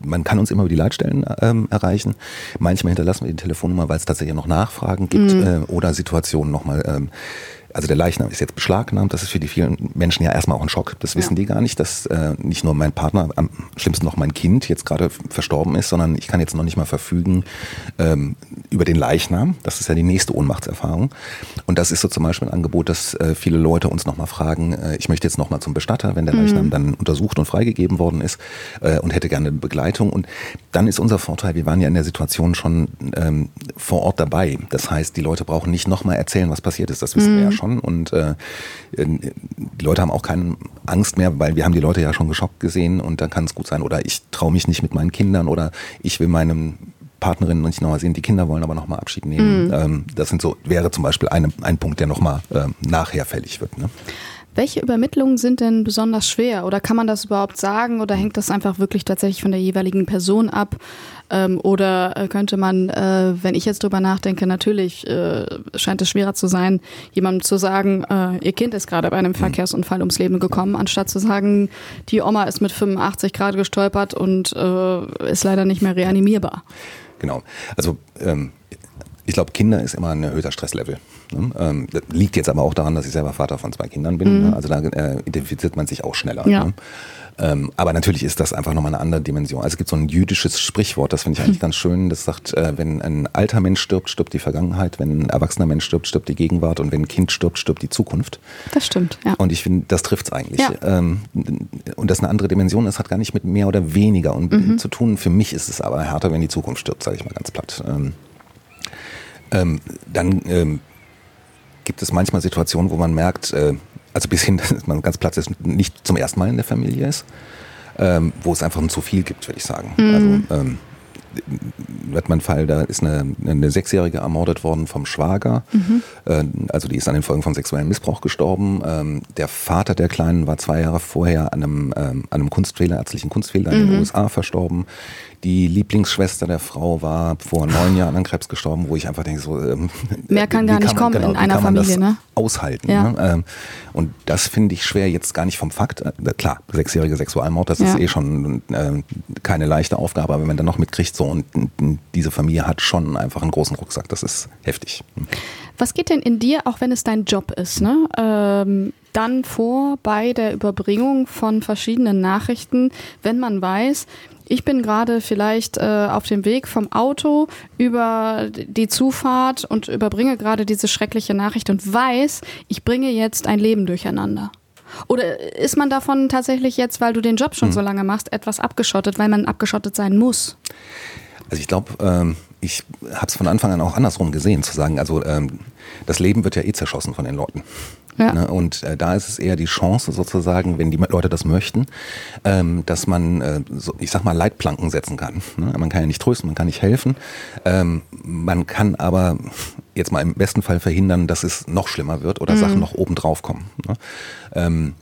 Speaker 2: man kann uns immer über die Leitstellen ähm, erreichen. Manchmal hinterlassen wir die Telefonnummer, weil es tatsächlich noch Nachfragen gibt äh, oder Situationen nochmal. Ähm, also der Leichnam ist jetzt beschlagnahmt, das ist für die vielen Menschen ja erstmal auch ein Schock. Das wissen
Speaker 3: Ja.
Speaker 2: die gar nicht, dass äh, nicht nur mein Partner, am schlimmsten noch mein Kind jetzt gerade verstorben ist, sondern ich kann jetzt noch nicht mal verfügen ähm, über den Leichnam. Das ist ja die nächste Ohnmachtserfahrung. Und das ist so zum Beispiel ein Angebot, dass äh, viele Leute uns nochmal fragen, äh, ich möchte jetzt nochmal zum Bestatter, wenn der Leichnam dann untersucht und freigegeben worden ist äh, und hätte gerne eine Begleitung. Und dann ist unser Vorteil, wir waren ja in der Situation schon ähm, vor Ort dabei. Das heißt, die Leute brauchen nicht nochmal erzählen, was passiert ist. Das wissen wir ja schon. Und äh, die Leute haben auch keine Angst mehr, weil wir haben die Leute ja schon geschockt gesehen und dann kann es gut sein. Oder ich traue mich nicht mit meinen Kindern oder ich will meinem Partnerin nicht nochmal sehen, die Kinder wollen aber nochmal Abschied nehmen. Ähm, das sind so, wäre zum Beispiel eine, ein Punkt, der nochmal ähm, nachher fällig wird. Ne?
Speaker 3: Welche Übermittlungen sind denn besonders schwer? Oder kann man das überhaupt sagen? Oder hängt das einfach wirklich tatsächlich von der jeweiligen Person ab? Ähm, oder äh, könnte man, äh, wenn ich jetzt drüber nachdenke, natürlich äh, scheint es schwerer zu sein, jemandem zu sagen, äh, ihr Kind ist gerade bei einem Verkehrsunfall ums Leben gekommen, anstatt zu sagen, die Oma ist mit 85 Grad gestolpert und äh, ist leider nicht mehr reanimierbar.
Speaker 2: Genau. Also ähm, ich glaube, Kinder ist immer ein erhöhter Stresslevel. Ne? Ähm, das liegt jetzt aber auch daran, dass ich selber Vater von zwei Kindern bin. Ne? Also da äh, identifiziert man sich auch schneller.
Speaker 3: Ja.
Speaker 2: Ne? Ähm, aber natürlich ist das einfach nochmal eine andere Dimension. Also es gibt so ein jüdisches Sprichwort, das finde ich eigentlich <laughs> ganz schön. Das sagt, äh, wenn ein alter Mensch stirbt, stirbt die Vergangenheit. Wenn ein erwachsener Mensch stirbt, stirbt die Gegenwart. Und wenn ein Kind stirbt, stirbt die Zukunft.
Speaker 3: Das stimmt, ja.
Speaker 2: Und ich finde, das trifft's eigentlich.
Speaker 3: Ja.
Speaker 2: Ähm, und das ist eine andere Dimension. Das hat gar nicht mit mehr oder weniger und
Speaker 3: Mhm.
Speaker 2: zu tun. Für mich ist es aber härter, wenn die Zukunft stirbt, sage ich mal ganz platt. Ähm, ähm, dann ähm, gibt es manchmal Situationen, wo man merkt, äh, also bis hin, <laughs> dass man ganz platt ist, nicht zum ersten Mal in der Familie ist, ähm, wo es einfach ein zu viel gibt, würde ich sagen. Also ähm, hat man einen Fall, da ist eine, eine Sechsjährige ermordet worden vom Schwager. Äh, also die ist an den Folgen von sexuellem Missbrauch gestorben. Ähm, der Vater der Kleinen war zwei Jahre vorher an einem, ähm, an einem Kunstfehler, ärztlichen Kunstfehler in den USA verstorben. Die Lieblingsschwester der Frau war vor neun Jahren an Krebs gestorben, wo ich einfach denke, so ähm,
Speaker 3: Mehr kann
Speaker 2: wie
Speaker 3: gar nicht
Speaker 2: man-
Speaker 3: kommen in
Speaker 2: wie
Speaker 3: einer
Speaker 2: kann
Speaker 3: Familie,
Speaker 2: das
Speaker 3: ne?
Speaker 2: Aushalten.
Speaker 3: Ja.
Speaker 2: Ne? Ähm, und das finde ich schwer, jetzt gar nicht vom Fakt. Äh, klar, sechsjährige Sexualmord, das ist
Speaker 3: Ja.
Speaker 2: eh schon äh, keine leichte Aufgabe, aber wenn man dann noch mitkriegt, so So, und diese Familie hat schon einfach einen großen Rucksack. Das ist heftig.
Speaker 3: Was geht denn in dir, auch wenn es dein Job ist, ne? Ähm, dann vor bei der Überbringung von verschiedenen Nachrichten, wenn man weiß, ich bin gerade vielleicht äh, auf dem Weg vom Auto über die Zufahrt und überbringe gerade diese schreckliche Nachricht und weiß, ich bringe jetzt ein Leben durcheinander. Oder ist man davon tatsächlich jetzt, weil du den Job schon hm. so lange machst, etwas abgeschottet, weil man abgeschottet sein muss?
Speaker 2: Also ich glaube, ähm, ich habe es von Anfang an auch andersrum gesehen, zu sagen, also ähm, das Leben wird ja eh zerschossen von den Leuten. Ja. Ne? Und äh, da ist es eher die Chance sozusagen, wenn die Leute das möchten, ähm, dass man, äh, so, ich sag mal, Leitplanken setzen kann. Ne? Man kann ja nicht trösten, man kann nicht helfen. Ähm, man kann aber jetzt mal im besten Fall verhindern, dass es noch schlimmer wird oder mhm. Sachen noch oben drauf kommen. Ne? Ähm,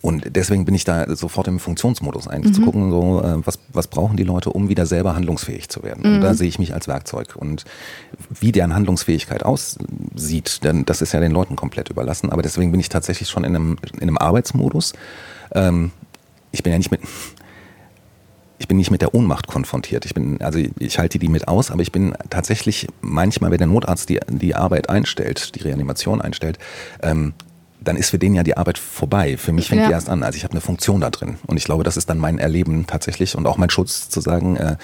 Speaker 2: und deswegen bin ich da sofort im Funktionsmodus eigentlich mhm. zu gucken, so, äh, was, was brauchen die Leute, um wieder selber handlungsfähig zu werden. Mhm. Und da sehe ich mich als Werkzeug. Und wie deren Handlungsfähigkeit aussieht, denn das ist ja den Leuten komplett überlassen. Aber deswegen bin ich tatsächlich schon in einem, in einem Arbeitsmodus. Ähm, ich bin ja nicht mit, ich bin nicht mit der Ohnmacht konfrontiert. Ich bin, also ich halte die mit aus, aber ich bin tatsächlich manchmal, wenn der Notarzt die, die Arbeit einstellt, die Reanimation einstellt, ähm, dann ist für den ja die Arbeit vorbei. Für mich fängt ja. die erst an. Also ich habe eine Funktion da drin. Und ich glaube, das ist dann mein Erleben tatsächlich und auch mein Schutz zu sagen, äh,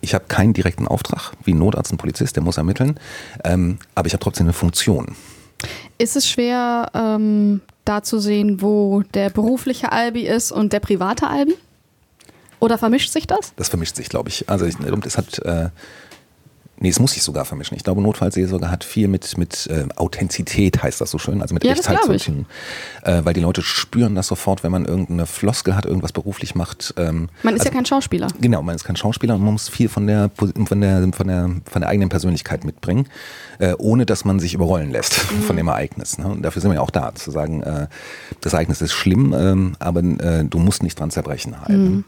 Speaker 2: ich habe keinen direkten Auftrag, wie ein Notarzt, ein Polizist, der muss ermitteln, ähm, aber ich habe trotzdem eine Funktion.
Speaker 3: Ist es schwer, ähm, da zu sehen, wo der berufliche Albi ist und der private Albi? Oder vermischt sich das?
Speaker 2: Das vermischt sich, glaube ich. Also ich, das hat äh, Nee, es muss sich sogar vermischen. Ich glaube, Notfallseelsorge hat viel mit, mit äh, Authentizität, heißt das so schön, also mit ja, Echtheit zu tun. Äh, weil die Leute spüren das sofort, wenn man irgendeine Floskel hat, irgendwas beruflich macht.
Speaker 3: Ähm, man ist also, ja kein Schauspieler.
Speaker 2: Genau, man ist kein Schauspieler und man muss viel von der, von der, von der, von der eigenen Persönlichkeit mitbringen, äh, ohne dass man sich überrollen lässt mhm. <laughs> von dem Ereignis. Ne? Und dafür sind wir ja auch da, zu sagen, äh, das Ereignis ist schlimm, ähm, aber äh, du musst nicht dran zerbrechen halten. Mhm.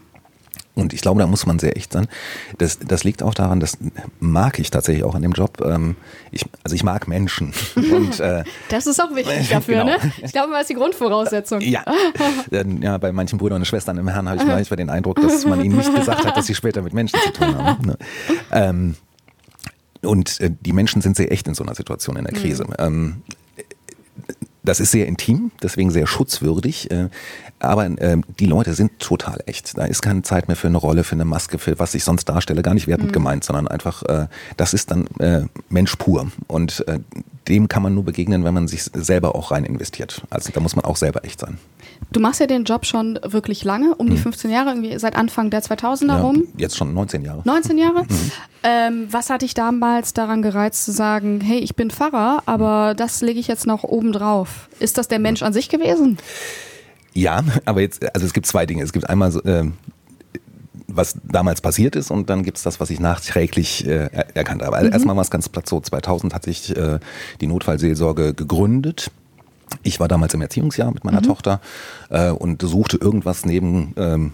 Speaker 2: Und ich glaube, da muss man sehr echt sein. Das, das liegt auch daran, das mag ich tatsächlich auch an dem Job. Ähm, ich, also ich mag Menschen. <laughs> Und,
Speaker 3: äh, das ist auch wichtig <laughs> dafür, genau. ne? Ich glaube, das ist die Grundvoraussetzung.
Speaker 2: Ja. <laughs> ja, bei manchen Brüdern und Schwestern im Herrn habe ich manchmal den Eindruck, dass man ihnen nicht gesagt hat, dass sie später mit Menschen zu tun haben. Ne? Ähm, und äh, die Menschen sind sehr echt in so einer Situation in der Krise. Mhm. Ähm, das ist sehr intim, deswegen sehr schutzwürdig. Äh, aber äh, die Leute sind total echt. Da ist keine Zeit mehr für eine Rolle, für eine Maske, für was ich sonst darstelle. Gar nicht wertend mhm. gemeint, sondern einfach, äh, das ist dann Mensch pur. Und dem kann man nur begegnen, wenn man sich selber auch rein investiert. Also da muss man auch selber echt sein.
Speaker 3: Du machst ja den Job schon wirklich lange, um die 15 mhm. Jahre, irgendwie seit Anfang der 2000er ja, rum.
Speaker 2: Jetzt schon 19 Jahre.
Speaker 3: 19 Jahre? Mhm. Ähm, was hat dich damals daran gereizt zu sagen, hey, ich bin Pfarrer, aber das lege ich jetzt noch oben drauf? Ist das der Mensch an sich gewesen?
Speaker 2: Ja, <laughs> aber jetzt, also es gibt zwei Dinge. Es gibt einmal äh, was damals passiert ist und dann gibt es das, was ich nachträglich äh, erkannt habe. Also mhm. Erstmal war es ganz platt so, 2000 hat sich äh, die Notfallseelsorge gegründet. Ich war damals im Erziehungsjahr mit meiner mhm. Tochter äh, und suchte irgendwas neben ähm,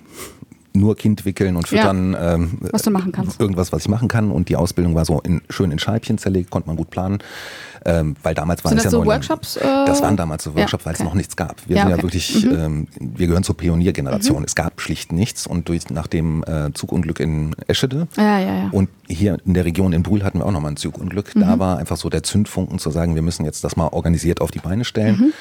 Speaker 2: nur Kind wickeln und füttern.
Speaker 3: Ja, ähm, was du machen kannst.
Speaker 2: Irgendwas, was ich machen kann. Und die Ausbildung war so in, schön in Scheibchen zerlegt, konnte man gut planen. Ähm, weil damals waren es ja
Speaker 3: so Workshops?
Speaker 2: Äh? Das waren damals so Workshops, ja, weil es noch nichts gab. Wir ja, sind okay. ja wirklich, mhm. ähm, wir gehören zur Pioniergeneration. Mhm. Es gab schlicht nichts und durch nach dem äh, Zugunglück in Eschede
Speaker 3: ja,
Speaker 2: und hier in der Region in Brühl hatten wir auch nochmal ein Zugunglück. Mhm. Da war einfach so der Zündfunken zu sagen, wir müssen jetzt das mal organisiert auf die Beine stellen. Mhm.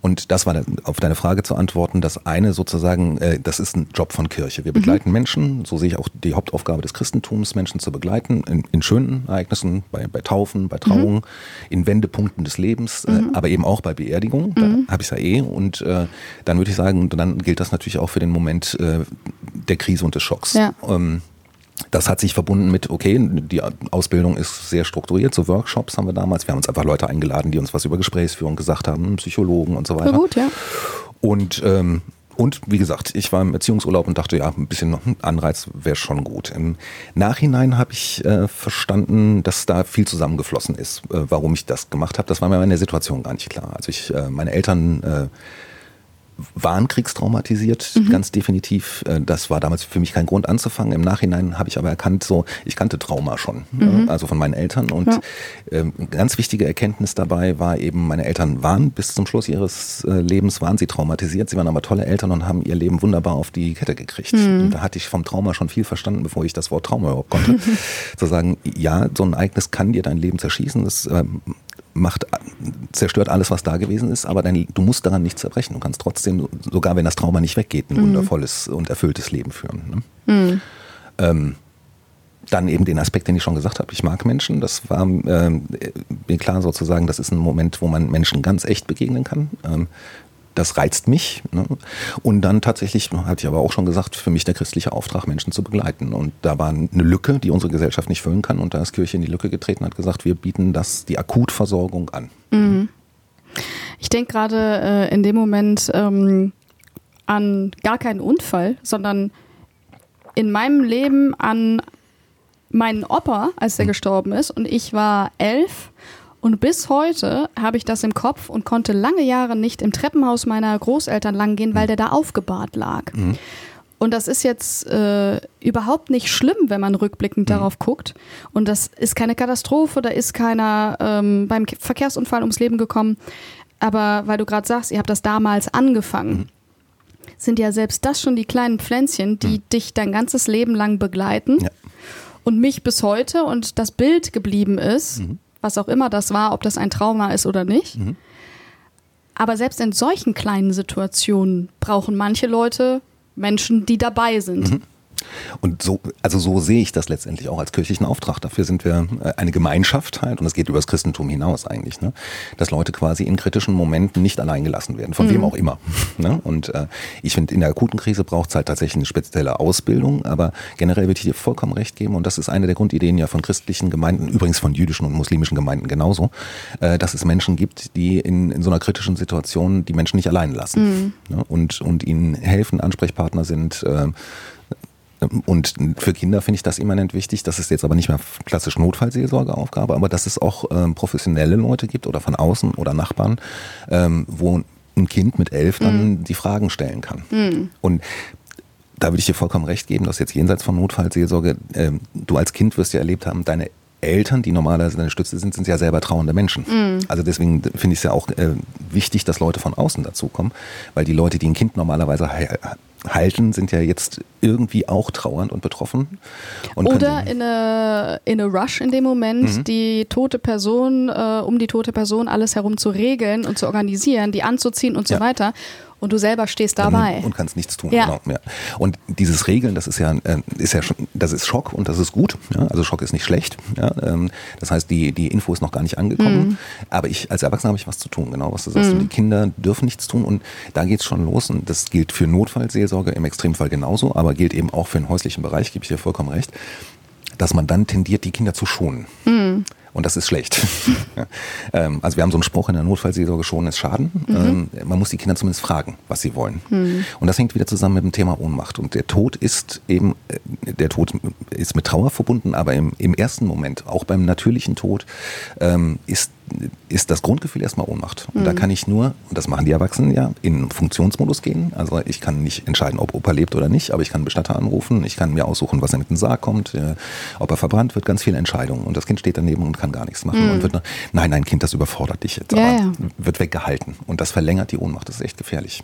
Speaker 2: Und das war auf deine Frage zu antworten. Das eine sozusagen, äh, das ist ein Job von Kirche. Wir mhm. begleiten Menschen, so sehe ich auch die Hauptaufgabe des Christentums, Menschen zu begleiten in, in schönen Ereignissen, bei, bei Taufen, bei Trauungen, mhm. Wendepunkten des Lebens äh, mhm. äh, aber eben auch bei Beerdigungen. Da mhm. habe ich es ja eh. Und äh, dann würde ich sagen, dann gilt das natürlich auch für den Moment äh, der Krise und des Schocks. Ja. Ähm, das hat sich verbunden mit, okay, die Ausbildung ist sehr strukturiert, so Workshops haben wir damals. Wir haben uns einfach Leute eingeladen, die uns was über Gesprächsführung gesagt haben, Psychologen und so weiter.
Speaker 3: Ja, gut, ja.
Speaker 2: Und ähm, und wie gesagt, ich war im Erziehungsurlaub und dachte, ja, ein bisschen noch ein Anreiz wäre schon gut. Im Nachhinein habe ich äh, verstanden, dass da viel zusammengeflossen ist, äh, warum ich das gemacht habe. Das war mir in der Situation gar nicht klar. Also ich, äh, meine Eltern äh, waren kriegstraumatisiert,
Speaker 3: Mhm.
Speaker 2: ganz definitiv. Äh, Das war damals für mich kein Grund anzufangen. Im Nachhinein habe ich aber erkannt, so ich kannte Trauma schon, äh, also von meinen Eltern. Und
Speaker 3: Mhm. Ja.
Speaker 2: ähm, ganz wichtige Erkenntnis dabei war eben, meine Eltern waren bis zum Schluss ihres äh, Lebens waren sie traumatisiert. Sie waren aber tolle Eltern und haben ihr Leben wunderbar auf die Kette gekriegt.
Speaker 3: Mhm.
Speaker 2: Und da hatte ich vom Trauma schon viel verstanden, bevor ich das Wort Trauma überhaupt konnte. <laughs> Zu sagen, ja, so ein Ereignis kann dir dein Leben zerschießen. Das ähm, macht, zerstört alles, was da gewesen ist, aber dein, du musst daran nicht zerbrechen. Du kannst trotzdem, sogar wenn das Trauma nicht weggeht, ein wundervolles und erfülltes Leben führen. Ne? Ähm, dann eben den Aspekt, den ich schon gesagt habe. Ich mag Menschen. Das war ähm, mir klar sozusagen, das ist ein Moment, wo man Menschen ganz echt begegnen kann. Ähm, das reizt mich. Ne? Und dann tatsächlich, hatte ich aber auch schon gesagt, für mich der christliche Auftrag, Menschen zu begleiten. Und da war eine Lücke, die unsere Gesellschaft nicht füllen kann. Und da ist Kirche in die Lücke getreten und hat gesagt, wir bieten das, die Akutversorgung an.
Speaker 3: Ich denke gerade äh, in dem Moment ähm, an gar keinen Unfall, sondern in meinem Leben an meinen Opa, als der gestorben ist. Und ich war elf. Und bis heute habe ich das im Kopf und konnte lange Jahre nicht im Treppenhaus meiner Großeltern lang gehen, weil der da aufgebahrt lag. Und das ist jetzt äh, überhaupt nicht schlimm, wenn man rückblickend darauf guckt. Und das ist keine Katastrophe, da ist keiner ähm, beim Ke- Verkehrsunfall ums Leben gekommen. Aber weil du gerade sagst, ihr habt das damals angefangen, sind ja selbst das schon die kleinen Pflänzchen, die dich dein ganzes Leben lang begleiten
Speaker 2: Ja.
Speaker 3: und mich bis heute und das Bild geblieben ist, was auch immer das war, ob das ein Trauma ist oder nicht. Aber selbst in solchen kleinen Situationen brauchen manche Leute Menschen, die dabei sind.
Speaker 2: Und so, also so sehe ich das letztendlich auch als kirchlichen Auftrag. Dafür sind wir äh, eine Gemeinschaft halt, und es geht über das Christentum hinaus eigentlich, ne? dass Leute quasi in kritischen Momenten nicht allein gelassen werden, von wem auch immer. <laughs> Ne? Und äh, ich finde, in der akuten Krise braucht es halt tatsächlich eine spezielle Ausbildung, aber generell würde ich dir vollkommen recht geben, und das ist eine der Grundideen ja von christlichen Gemeinden, übrigens von jüdischen und muslimischen Gemeinden genauso, äh, dass es Menschen gibt, die in, in so einer kritischen Situation die Menschen nicht allein lassen ne? und, und ihnen helfen, Ansprechpartner sind, äh, und für Kinder finde ich das immanent wichtig. Das ist jetzt aber nicht mehr klassisch Notfallseelsorgeaufgabe, aber dass es auch ähm, professionelle Leute gibt oder von außen oder Nachbarn, ähm, wo ein Kind mit elf dann die Fragen stellen kann. Und da würde ich dir vollkommen recht geben, dass jetzt jenseits von Notfallseelsorge, ähm, du als Kind wirst ja erlebt haben, deine Eltern, die normalerweise deine Stütze sind, sind ja selber trauernde Menschen. Also deswegen finde ich es ja auch äh, wichtig, dass Leute von außen dazukommen, weil die Leute, die ein Kind normalerweise halten, sind ja jetzt irgendwie auch trauernd und betroffen. Und
Speaker 3: Oder in a, in a Rush in dem Moment, die tote Person, äh, um die tote Person alles herum zu regeln und zu organisieren, die anzuziehen und so
Speaker 2: Ja.
Speaker 3: weiter. Und du selber stehst dabei.
Speaker 2: Und kannst nichts tun.
Speaker 3: Ja.
Speaker 2: Genau, ja. Und dieses Regeln, das ist ja, äh, ist ja das ist Schock und das ist gut. Ja? Also Schock ist nicht schlecht. Ja? Ähm, Das heißt, die, die Info ist noch gar nicht angekommen. Aber ich als Erwachsener habe ich was zu tun, genau was du sagst. Und die Kinder dürfen nichts tun und da geht's schon los. Und das gilt für Notfallseelsorge im Extremfall genauso, aber gilt eben auch für den häuslichen Bereich, gebe ich dir vollkommen recht, dass man dann tendiert, die Kinder zu schonen. Und das ist schlecht. <laughs> Ähm, also wir haben so einen Spruch in der Notfallseelsorge, schonen ist Schaden. Ähm, man muss die Kinder zumindest fragen, was sie wollen. Und das hängt wieder zusammen mit dem Thema Ohnmacht. Und der Tod ist eben, äh, der Tod ist mit Trauer verbunden, aber im, im ersten Moment, auch beim natürlichen Tod, ähm, ist ist das Grundgefühl erstmal Ohnmacht. Und da kann ich nur, und das machen die Erwachsenen ja, in Funktionsmodus gehen. Also ich kann nicht entscheiden, ob Opa lebt oder nicht, aber ich kann einen Bestatter anrufen, ich kann mir aussuchen, was er mit dem Sarg kommt, äh, ob er verbrannt wird, ganz viele Entscheidungen. Und das Kind steht daneben und kann gar nichts machen und wird nur, nein, nein, Kind, das überfordert dich jetzt.
Speaker 3: Ja,
Speaker 2: aber
Speaker 3: ja.
Speaker 2: wird weggehalten. Und das verlängert die Ohnmacht, das ist echt gefährlich.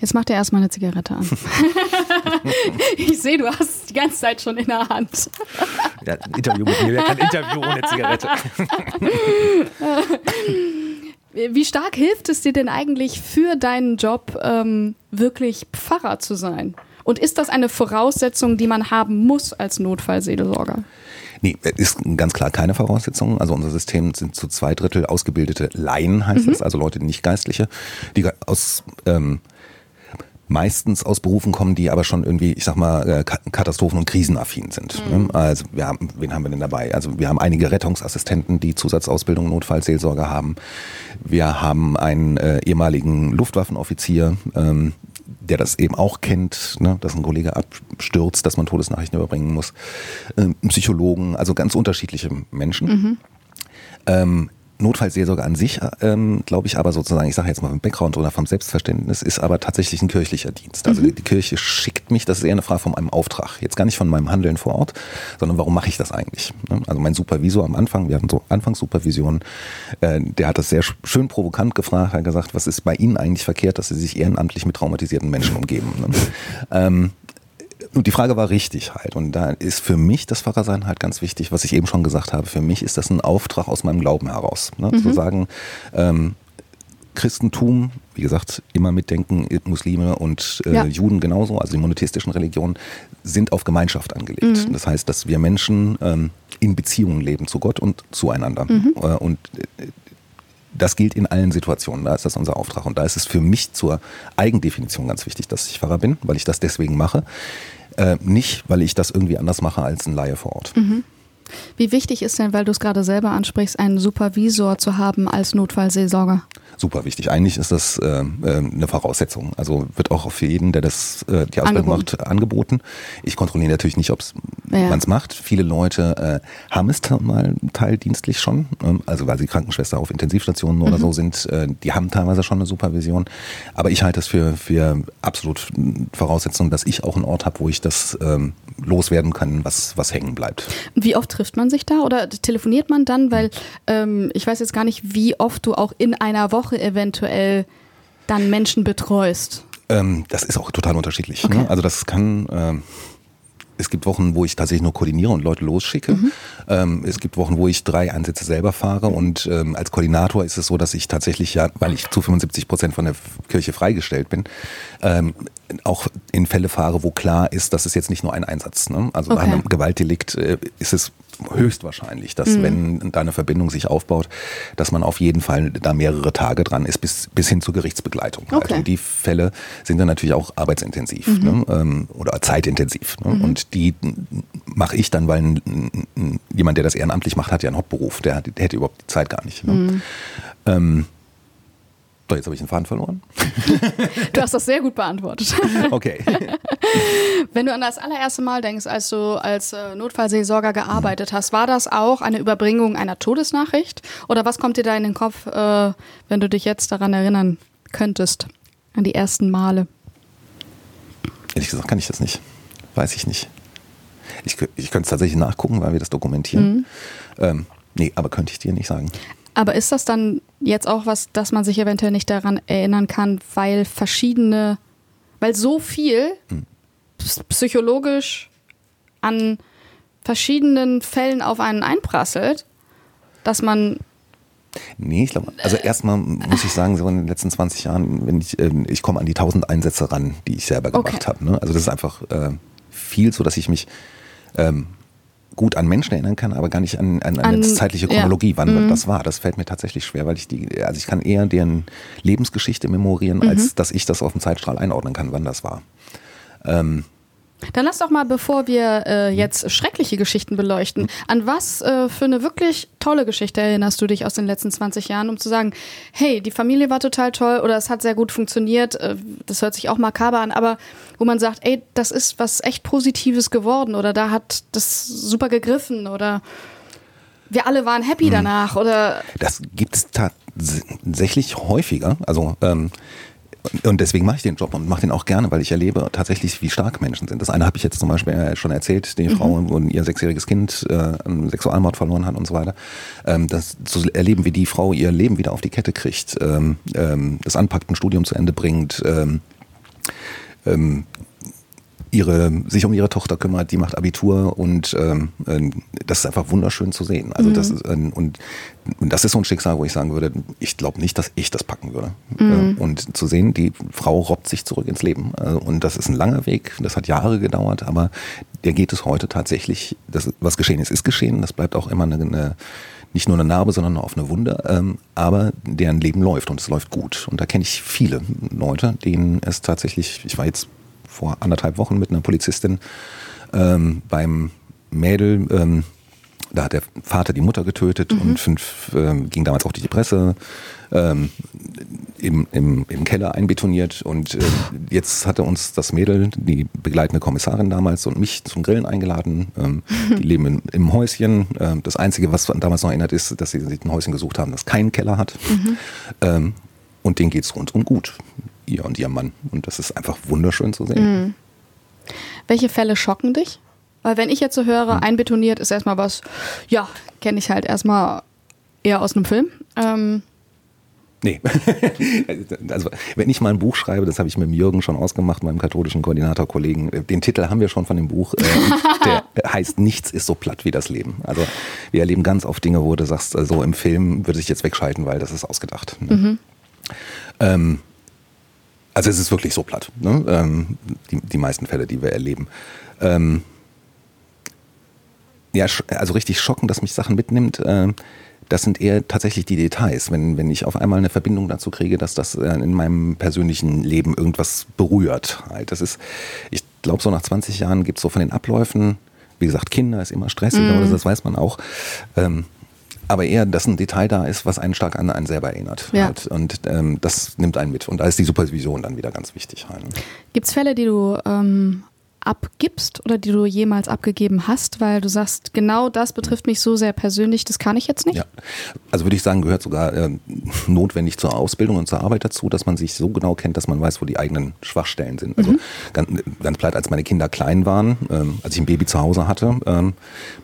Speaker 3: Jetzt mach dir erstmal eine Zigarette an. <laughs> ich sehe, du hast es die ganze Zeit schon in der Hand.
Speaker 2: Ja, ein Interview mit mir, wer kann Interview ohne Zigarette?
Speaker 3: Wie stark hilft es dir denn eigentlich für deinen Job, ähm, wirklich Pfarrer zu sein? Und ist das eine Voraussetzung, die man haben muss als Notfallseelsorger?
Speaker 2: Nee, ist ganz klar keine Voraussetzung. Also unser System sind zu zwei Drittel ausgebildete Laien, heißt
Speaker 3: Mhm.
Speaker 2: es, also Leute, die nicht Geistliche, die aus ähm, meistens aus Berufen kommen, die aber schon irgendwie, ich sag mal, äh, Ka- Katastrophen- und Krisenaffin sind.
Speaker 3: Mhm.
Speaker 2: Ne? Also wir haben, wen haben wir denn dabei? Also wir haben einige Rettungsassistenten, die Zusatzausbildung Notfallseelsorge haben. Wir haben einen äh, ehemaligen Luftwaffenoffizier, ähm, der das eben auch kennt, ne, dass ein Kollege abstürzt, dass man Todesnachrichten überbringen muss. Ähm, Psychologen, also ganz unterschiedliche Menschen. Ähm, Notfallseelsorge an sich, ähm, glaube ich, aber sozusagen, ich sage jetzt mal vom Background oder vom Selbstverständnis, ist aber tatsächlich ein kirchlicher Dienst. Also die, die Kirche schickt mich, das ist eher eine Frage von meinem Auftrag. Jetzt gar nicht von meinem Handeln vor Ort, sondern warum mache ich das eigentlich? Ne? Also mein Supervisor am Anfang, wir hatten so Anfangssupervision, äh, der hat das sehr sch- schön provokant gefragt, hat gesagt, was ist bei Ihnen eigentlich verkehrt, dass Sie sich ehrenamtlich mit traumatisierten Menschen umgeben? Ne? ähm, und die Frage war richtig halt. Und da ist für mich das Pfarrersein halt ganz wichtig, was ich eben schon gesagt habe. Für mich ist das ein Auftrag aus meinem Glauben heraus. Ne? Zu sagen, ähm, Christentum, wie gesagt, immer mitdenken, Muslime und äh,
Speaker 3: Ja.
Speaker 2: Juden genauso, also die monotheistischen Religionen, sind auf Gemeinschaft angelegt. Das heißt, dass wir Menschen ähm, in Beziehungen leben zu Gott und zueinander. Äh, und äh, das gilt in allen Situationen. Da ist das unser Auftrag. Und da ist es für mich zur Eigendefinition ganz wichtig, dass ich Pfarrer bin, weil ich das deswegen mache. Äh, nicht, weil ich das irgendwie anders mache als ein Laie vor Ort.
Speaker 3: Wie wichtig ist denn, weil du es gerade selber ansprichst, einen Supervisor zu haben als Notfallseelsorger?
Speaker 2: Super wichtig. Eigentlich ist das äh, äh, eine Voraussetzung. Also wird auch für jeden, der das äh, die Ausbildung
Speaker 3: Angeboten.
Speaker 2: macht, angeboten. Ich kontrolliere natürlich nicht, ob
Speaker 3: Ja.
Speaker 2: man es macht. Viele Leute äh, haben es mal teildienstlich schon, ähm, also weil sie Krankenschwester auf Intensivstationen oder so sind, äh, die haben teilweise schon eine Supervision. Aber ich halte es für, für absolut Voraussetzung, dass ich auch einen Ort habe, wo ich das ähm, loswerden kann, was, was hängen bleibt.
Speaker 3: Wie oft trifft man sich da oder telefoniert man dann? Weil ähm, ich weiß jetzt gar nicht, wie oft du auch in einer Woche eventuell dann Menschen betreust.
Speaker 2: Ähm, das ist auch total unterschiedlich.
Speaker 3: Okay.
Speaker 2: Ne? Also das kann, ähm, es gibt Wochen, wo ich tatsächlich nur koordiniere und Leute losschicke. Ähm, es gibt Wochen, wo ich drei Einsätze selber fahre und ähm, als Koordinator ist es so, dass ich tatsächlich ja, weil ich zu 75 Prozent von der Kirche freigestellt bin, ähm, auch in Fälle fahre, wo klar ist, dass es jetzt nicht nur ein Einsatz. Ne? Also bei
Speaker 3: Okay.
Speaker 2: einem Gewaltdelikt äh, ist es höchstwahrscheinlich, dass wenn da eine Verbindung sich aufbaut, dass man auf jeden Fall da mehrere Tage dran ist, bis, bis hin zur Gerichtsbegleitung. Halt.
Speaker 3: Okay.
Speaker 2: Und die Fälle sind dann natürlich auch arbeitsintensiv ne? ähm, oder zeitintensiv. Ne? Und die mache ich dann, weil jemand, der das ehrenamtlich macht, hat ja einen Hauptberuf. Der, der hätte überhaupt die Zeit gar nicht. Ne? Ähm, so, jetzt habe ich den Faden verloren. <laughs>
Speaker 3: Du hast das sehr gut beantwortet. <laughs>
Speaker 2: Okay. <laughs>
Speaker 3: Wenn du an das allererste Mal denkst, als du als äh, Notfallseelsorger gearbeitet hast, war das auch eine Überbringung einer Todesnachricht? Oder was kommt dir da in den Kopf, äh, wenn du dich jetzt daran erinnern könntest, an die ersten Male?
Speaker 2: Ehrlich gesagt kann ich das nicht. Weiß ich nicht. Ich, ich könnte es tatsächlich nachgucken, weil wir das dokumentieren. Ähm, nee, aber könnte ich dir nicht sagen.
Speaker 3: Aber ist das dann jetzt auch was, dass man sich eventuell nicht daran erinnern kann, weil verschiedene, weil so viel ps- psychologisch an verschiedenen Fällen auf einen einprasselt, dass man
Speaker 2: Nee, ich glaube, also erstmal muss ich sagen, so in den letzten 20 Jahren, wenn ich, ähm, ich komme an die 1000 Einsätze ran, die ich selber
Speaker 3: Okay.
Speaker 2: gemacht habe. Ne? Also das ist einfach äh, viel, so dass ich mich ähm, gut an Menschen erinnern kann, aber gar nicht an, an, an,
Speaker 3: An-
Speaker 2: eine zeitliche
Speaker 3: ja. Mhm.
Speaker 2: Chronologie, wann das war. Das fällt mir tatsächlich schwer, weil ich die, also ich kann eher deren Lebensgeschichte memorieren,
Speaker 3: Mhm.
Speaker 2: als dass ich das auf dem Zeitstrahl einordnen kann, wann das war. Ähm,
Speaker 3: Dann lass doch mal, bevor wir äh, jetzt schreckliche Geschichten beleuchten, an was äh, für eine wirklich tolle Geschichte erinnerst du dich aus den letzten 20 Jahren, um zu sagen, hey, die Familie war total toll oder es hat sehr gut funktioniert, äh, das hört sich auch makaber an, aber wo man sagt, ey, das ist was echt Positives geworden oder da hat das super gegriffen oder wir alle waren happy danach oder
Speaker 2: Das gibt es tatsächlich häufiger. Also ähm, und deswegen mache ich den Job und mache den auch gerne, weil ich erlebe tatsächlich, wie stark Menschen sind. Das eine habe ich jetzt zum Beispiel äh, schon erzählt, die Frau, wo ihr sechsjähriges Kind äh, einen Sexualmord verloren hat und so weiter. Ähm, das zu erleben, wie die Frau ihr Leben wieder auf die Kette kriegt, ähm, ähm, das anpackt, ein Studium zu Ende bringt, ähm, ähm, ihre, sich um ihre Tochter kümmert, die macht Abitur und ähm, äh, das ist einfach wunderschön zu sehen. Also das ist ein, und, und das ist so ein Schicksal, wo ich sagen würde, ich glaube nicht, dass ich das packen würde. Äh, und zu sehen, die Frau robbt sich zurück ins Leben. Äh, und das ist ein langer Weg, das hat Jahre gedauert, aber der geht es heute tatsächlich, das, was geschehen ist, ist geschehen. Das bleibt auch immer eine, eine nicht nur eine Narbe, sondern eine offene Wunde, ähm, aber deren Leben läuft und es läuft gut. Und da kenne ich viele Leute, denen es tatsächlich, ich war jetzt vor anderthalb Wochen mit einer Polizistin ähm, beim Mädel, ähm, da hat der Vater die Mutter getötet und fünf ähm, ging damals auch durch die Presse. Ähm, im, im, im Keller einbetoniert und äh, jetzt hatte uns das Mädel, die begleitende Kommissarin damals und mich zum Grillen eingeladen. Ähm, die <laughs> leben in, im Häuschen. Ähm, das Einzige, was damals noch erinnert ist, dass sie sich ein Häuschen gesucht haben, das keinen Keller hat. Ähm, und denen geht's rundum gut, ihr und ihr Mann. Und das ist einfach wunderschön zu sehen.
Speaker 3: Welche Fälle schocken dich? Weil wenn ich jetzt so höre, einbetoniert ist erstmal was, ja, kenne ich halt erstmal eher aus einem Film. Ähm,
Speaker 2: Nee. <laughs> also, wenn ich mal ein Buch schreibe, das habe ich mit dem Jürgen schon ausgemacht, meinem katholischen Koordinatorkollegen. äh, Den Titel haben wir schon von dem Buch. Äh, <laughs> der heißt Nichts ist so platt wie das Leben. Also, wir erleben ganz oft Dinge, wo du sagst, äh, so im Film würde ich jetzt wegschalten, weil das ist ausgedacht. Ne? Ähm, also, es ist wirklich so platt. Ne? Ähm, die, die meisten Fälle, die wir erleben. Ähm, ja, also richtig schocken, dass mich Sachen mitnimmt. Äh, das sind eher tatsächlich die Details, wenn, wenn ich auf einmal eine Verbindung dazu kriege, dass das äh, in meinem persönlichen Leben irgendwas berührt. Halt. Das ist, ich glaube, so nach 20 Jahren gibt es so von den Abläufen, wie gesagt, Kinder ist immer stressiger, oder das weiß man auch. Ähm, aber eher, dass ein Detail da ist, was einen stark an einen selber erinnert.
Speaker 3: Ja.
Speaker 2: Halt. Und ähm, das nimmt einen mit. Und da ist die Supervision dann wieder ganz wichtig. Halt.
Speaker 3: Gibt es Fälle, die du ähm, abgibst oder die du jemals abgegeben hast, weil du sagst, genau das betrifft mich so sehr persönlich, das kann ich jetzt nicht?
Speaker 2: Ja, also würde ich sagen, gehört sogar äh, notwendig zur Ausbildung und zur Arbeit dazu, dass man sich so genau kennt, dass man weiß, wo die eigenen Schwachstellen sind. Also ganz, ganz platt, als meine Kinder klein waren, ähm, als ich ein Baby zu Hause hatte, ähm,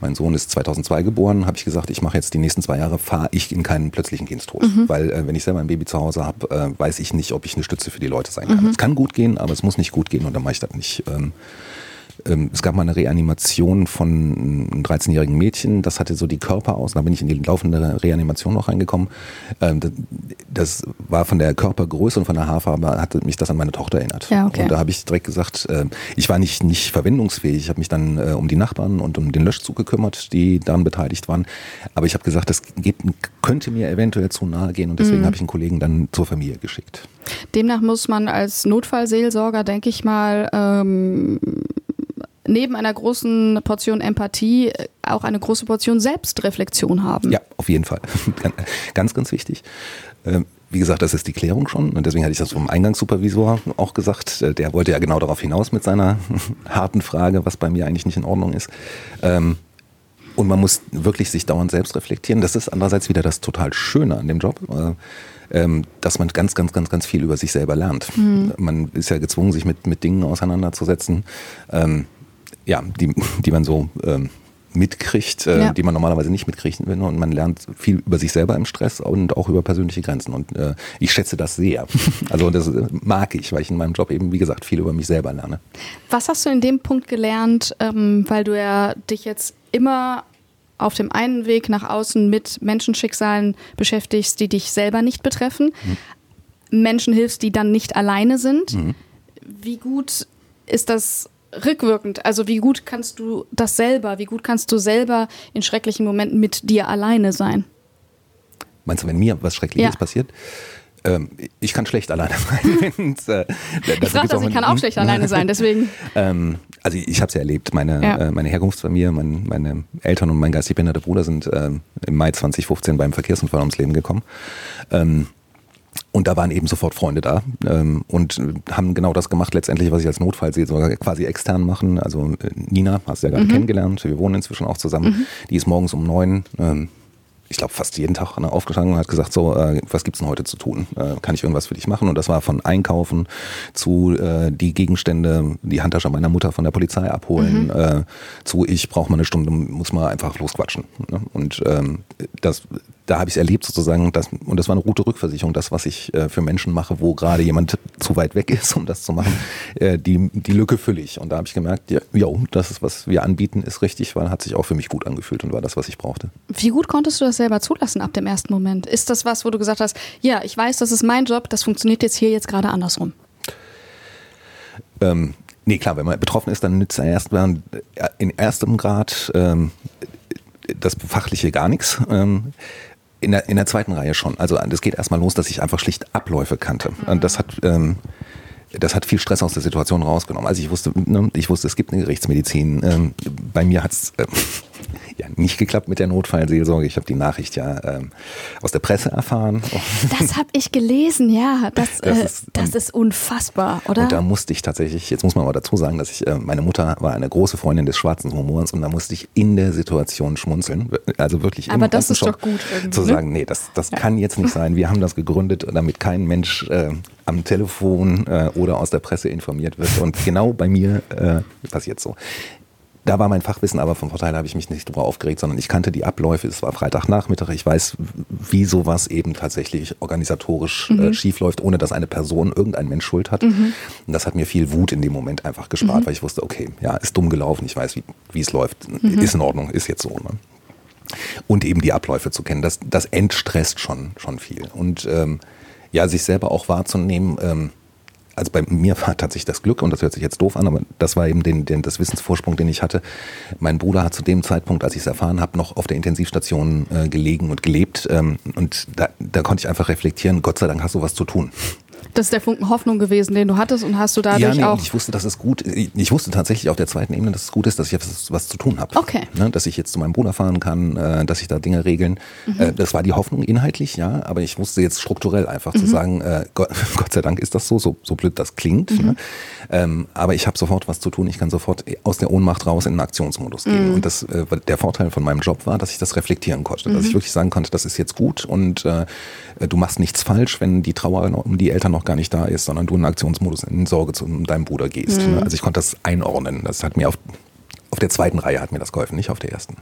Speaker 2: mein Sohn ist 2002 geboren, habe ich gesagt, ich mache jetzt die nächsten zwei Jahre, fahre ich in keinen plötzlichen Kindstod. Weil äh, wenn ich selber ein Baby zu Hause habe, äh, weiß ich nicht, ob ich eine Stütze für die Leute sein kann. Es kann gut gehen, aber es muss nicht gut gehen und dann mache ich das nicht. Ähm, ähm, es gab mal eine Reanimation von einem 13-jährigen Mädchen, das hatte so die Körper aus, da bin ich in die laufende Reanimation noch reingekommen. Ähm, das- Das war von der Körpergröße und von der Haarfarbe, hatte mich das an meine Tochter erinnert.
Speaker 3: Ja, okay.
Speaker 2: Und da habe ich direkt gesagt, äh, ich war nicht, nicht verwendungsfähig, ich habe mich dann äh, um die Nachbarn und um den Löschzug gekümmert, die daran beteiligt waren. Aber ich habe gesagt, das geht, könnte mir eventuell zu nahe gehen und
Speaker 3: Mhm.
Speaker 2: deswegen habe ich einen Kollegen dann zur Familie geschickt.
Speaker 3: Demnach muss man als Notfallseelsorger, denke ich mal, ähm, neben einer großen Portion Empathie äh, auch eine große Portion Selbstreflexion haben.
Speaker 2: Ja, auf jeden Fall. <laughs> ganz, ganz wichtig. Ähm, Wie gesagt, das ist die Klärung schon. Und deswegen hatte ich das vom Eingangssupervisor auch gesagt. Äh, Der wollte ja genau darauf hinaus mit seiner <laughs> harten Frage, was bei mir eigentlich nicht in Ordnung ist. Ähm, Und man muss wirklich sich dauernd selbst reflektieren. Das ist andererseits wieder das total Schöne an dem Job, äh, ähm, dass man ganz, ganz, ganz, ganz viel über sich selber lernt. Man ist ja gezwungen, sich mit, mit Dingen auseinanderzusetzen, ähm, ja, die, die man so ähm, mitkriegt, äh,
Speaker 3: Ja.
Speaker 2: die man normalerweise nicht mitkriegt. Und man lernt viel über sich selber im Stress und auch über persönliche Grenzen. Und äh, ich schätze das sehr. <laughs> Also das äh, mag ich, weil ich in meinem Job eben, wie gesagt, viel über mich selber lerne.
Speaker 3: Was hast du in dem Punkt gelernt, ähm, weil du ja dich jetzt immer auf dem einen Weg nach außen mit Menschenschicksalen beschäftigst, die dich selber nicht betreffen, Menschen hilfst, die dann nicht alleine sind. Wie gut ist das rückwirkend? Also wie gut kannst du das selber, wie gut kannst du selber in schrecklichen Momenten mit dir alleine sein?
Speaker 2: Meinst du, wenn mir was Schreckliches
Speaker 3: Ja.
Speaker 2: passiert? Ähm, ich kann schlecht alleine <laughs> sein. Äh,
Speaker 3: Ich frage das, ich kann auch schlecht <laughs> alleine sein, deswegen.
Speaker 2: Ähm, also ich habe es ja erlebt. Meine,
Speaker 3: Ja.
Speaker 2: äh, meine Herkunftsfamilie, mein, meine Eltern und mein geistig behinderter Bruder sind ähm, im Mai 2015 beim Verkehrsunfall ums Leben gekommen. Ähm, und da waren eben sofort Freunde da ähm, und haben genau das gemacht, letztendlich, was ich als Notfallseelsorger quasi extern machen. Also äh, Nina, hast du ja gerade kennengelernt, wir wohnen inzwischen auch zusammen. Die ist morgens um neun, ähm, ich glaube fast jeden Tag ne, aufgestanden und hat gesagt, so, äh, was gibt's denn heute zu tun? Äh, kann ich irgendwas für dich machen? Und das war von Einkaufen zu äh, die Gegenstände, die Handtasche meiner Mutter von der Polizei abholen, äh, zu ich brauche mal eine Stunde, muss mal einfach losquatschen. Ne? Und ähm, das, da habe ich es erlebt sozusagen, dass, und das war eine gute Rückversicherung, das, was ich äh, für Menschen mache, wo gerade jemand zu weit weg ist, um das zu machen, <laughs> äh, die, die Lücke fülle ich. Und da habe ich gemerkt, ja, jo, das ist, was wir anbieten, ist richtig, weil hat sich auch für mich gut angefühlt und war das, was ich brauchte.
Speaker 3: Wie gut konntest du das selber zulassen ab dem ersten Moment? Ist das was, wo du gesagt hast, ja, ich weiß, das ist mein Job, das funktioniert jetzt hier jetzt gerade andersrum?
Speaker 2: Ähm, nee, klar, wenn man betroffen ist, dann nützt erst mal äh, in erstem Grad ähm, das Fachliche gar nichts. Ähm, in der, in der zweiten Reihe schon. Also das geht erstmal los, dass ich einfach schlicht Abläufe kannte. Und das hat, ähm, das hat viel Stress aus der Situation rausgenommen. Also ich wusste, ne, ich wusste, es gibt eine Gerichtsmedizin. Ähm, bei mir hat's, äh, ja nicht geklappt mit der Notfallseelsorge. Ich habe die Nachricht ja ähm, aus der Presse erfahren. <laughs>
Speaker 3: Das habe ich gelesen, ja. Das,
Speaker 2: Das
Speaker 3: äh,
Speaker 2: ist-
Speaker 3: das ist unfassbar, oder?
Speaker 2: Und da musste ich tatsächlich, jetzt muss man aber dazu sagen, dass ich, äh, meine Mutter war eine große Freundin des schwarzen Humors und da musste ich in der Situation schmunzeln. Also wirklich im
Speaker 3: Aber das ist doch gut
Speaker 2: Zu
Speaker 3: ne?
Speaker 2: sagen, nee, das, das kann jetzt nicht sein. Wir haben das gegründet, damit kein Mensch äh, am Telefon äh, oder aus der Presse informiert wird. Und genau bei mir äh, passiert so. Da war mein Fachwissen aber vom Vorteil, habe ich mich nicht drüber aufgeregt, sondern ich kannte die Abläufe. Es war Freitagnachmittag. Ich weiß, wie sowas eben tatsächlich organisatorisch äh, schief läuft, ohne dass eine Person, irgendein Mensch Schuld hat. Und das hat mir viel Wut in dem Moment einfach gespart, weil ich wusste, okay, ja, ist dumm gelaufen. Ich weiß, wie, wie es läuft. Ist in Ordnung, ist jetzt so. Ne? und eben die Abläufe zu kennen. Das, das entstresst schon, schon viel. Und ähm, ja, sich selber auch wahrzunehmen, ähm, also bei mir war tatsächlich das Glück, und das hört sich jetzt doof an, aber das war eben den, den, das Wissensvorsprung, den ich hatte. Mein Bruder hat zu dem Zeitpunkt, als ich es erfahren habe, noch auf der Intensivstation äh, gelegen und gelebt. Ähm, und da, da konnte ich einfach reflektieren, Gott sei Dank hast du was zu tun.
Speaker 3: Das ist der Funken Hoffnung gewesen, den du hattest und hast du dadurch
Speaker 2: ja, nee,
Speaker 3: auch.
Speaker 2: ich wusste, dass es gut ich, ich wusste tatsächlich auf der zweiten Ebene, dass es gut ist, dass ich jetzt was, was zu tun habe.
Speaker 3: Okay.
Speaker 2: Ne, dass ich jetzt zu meinem Bruder fahren kann, äh, dass ich da Dinge regeln.
Speaker 3: Mhm.
Speaker 2: Äh, das war die Hoffnung inhaltlich, ja, aber ich wusste jetzt strukturell einfach
Speaker 3: Mhm.
Speaker 2: zu sagen, äh, Gott, <laughs> Gott sei Dank ist das so, so, so blöd das klingt.
Speaker 3: Mhm.
Speaker 2: Ne? Ähm, aber ich habe sofort was zu tun, ich kann sofort aus der Ohnmacht raus in den Aktionsmodus gehen.
Speaker 3: Mhm.
Speaker 2: Und das, äh, der Vorteil von meinem Job war, dass ich das reflektieren konnte,
Speaker 3: Mhm.
Speaker 2: dass ich wirklich sagen konnte, das ist jetzt gut und äh, du machst nichts falsch, wenn die Trauer um die Eltern noch gar nicht da ist, sondern du in den Aktionsmodus in Sorge zu deinem Bruder gehst.
Speaker 3: Mhm.
Speaker 2: Ne? Also ich konnte das einordnen. Das hat mir auf, auf der zweiten Reihe hat mir das geholfen, nicht auf der ersten.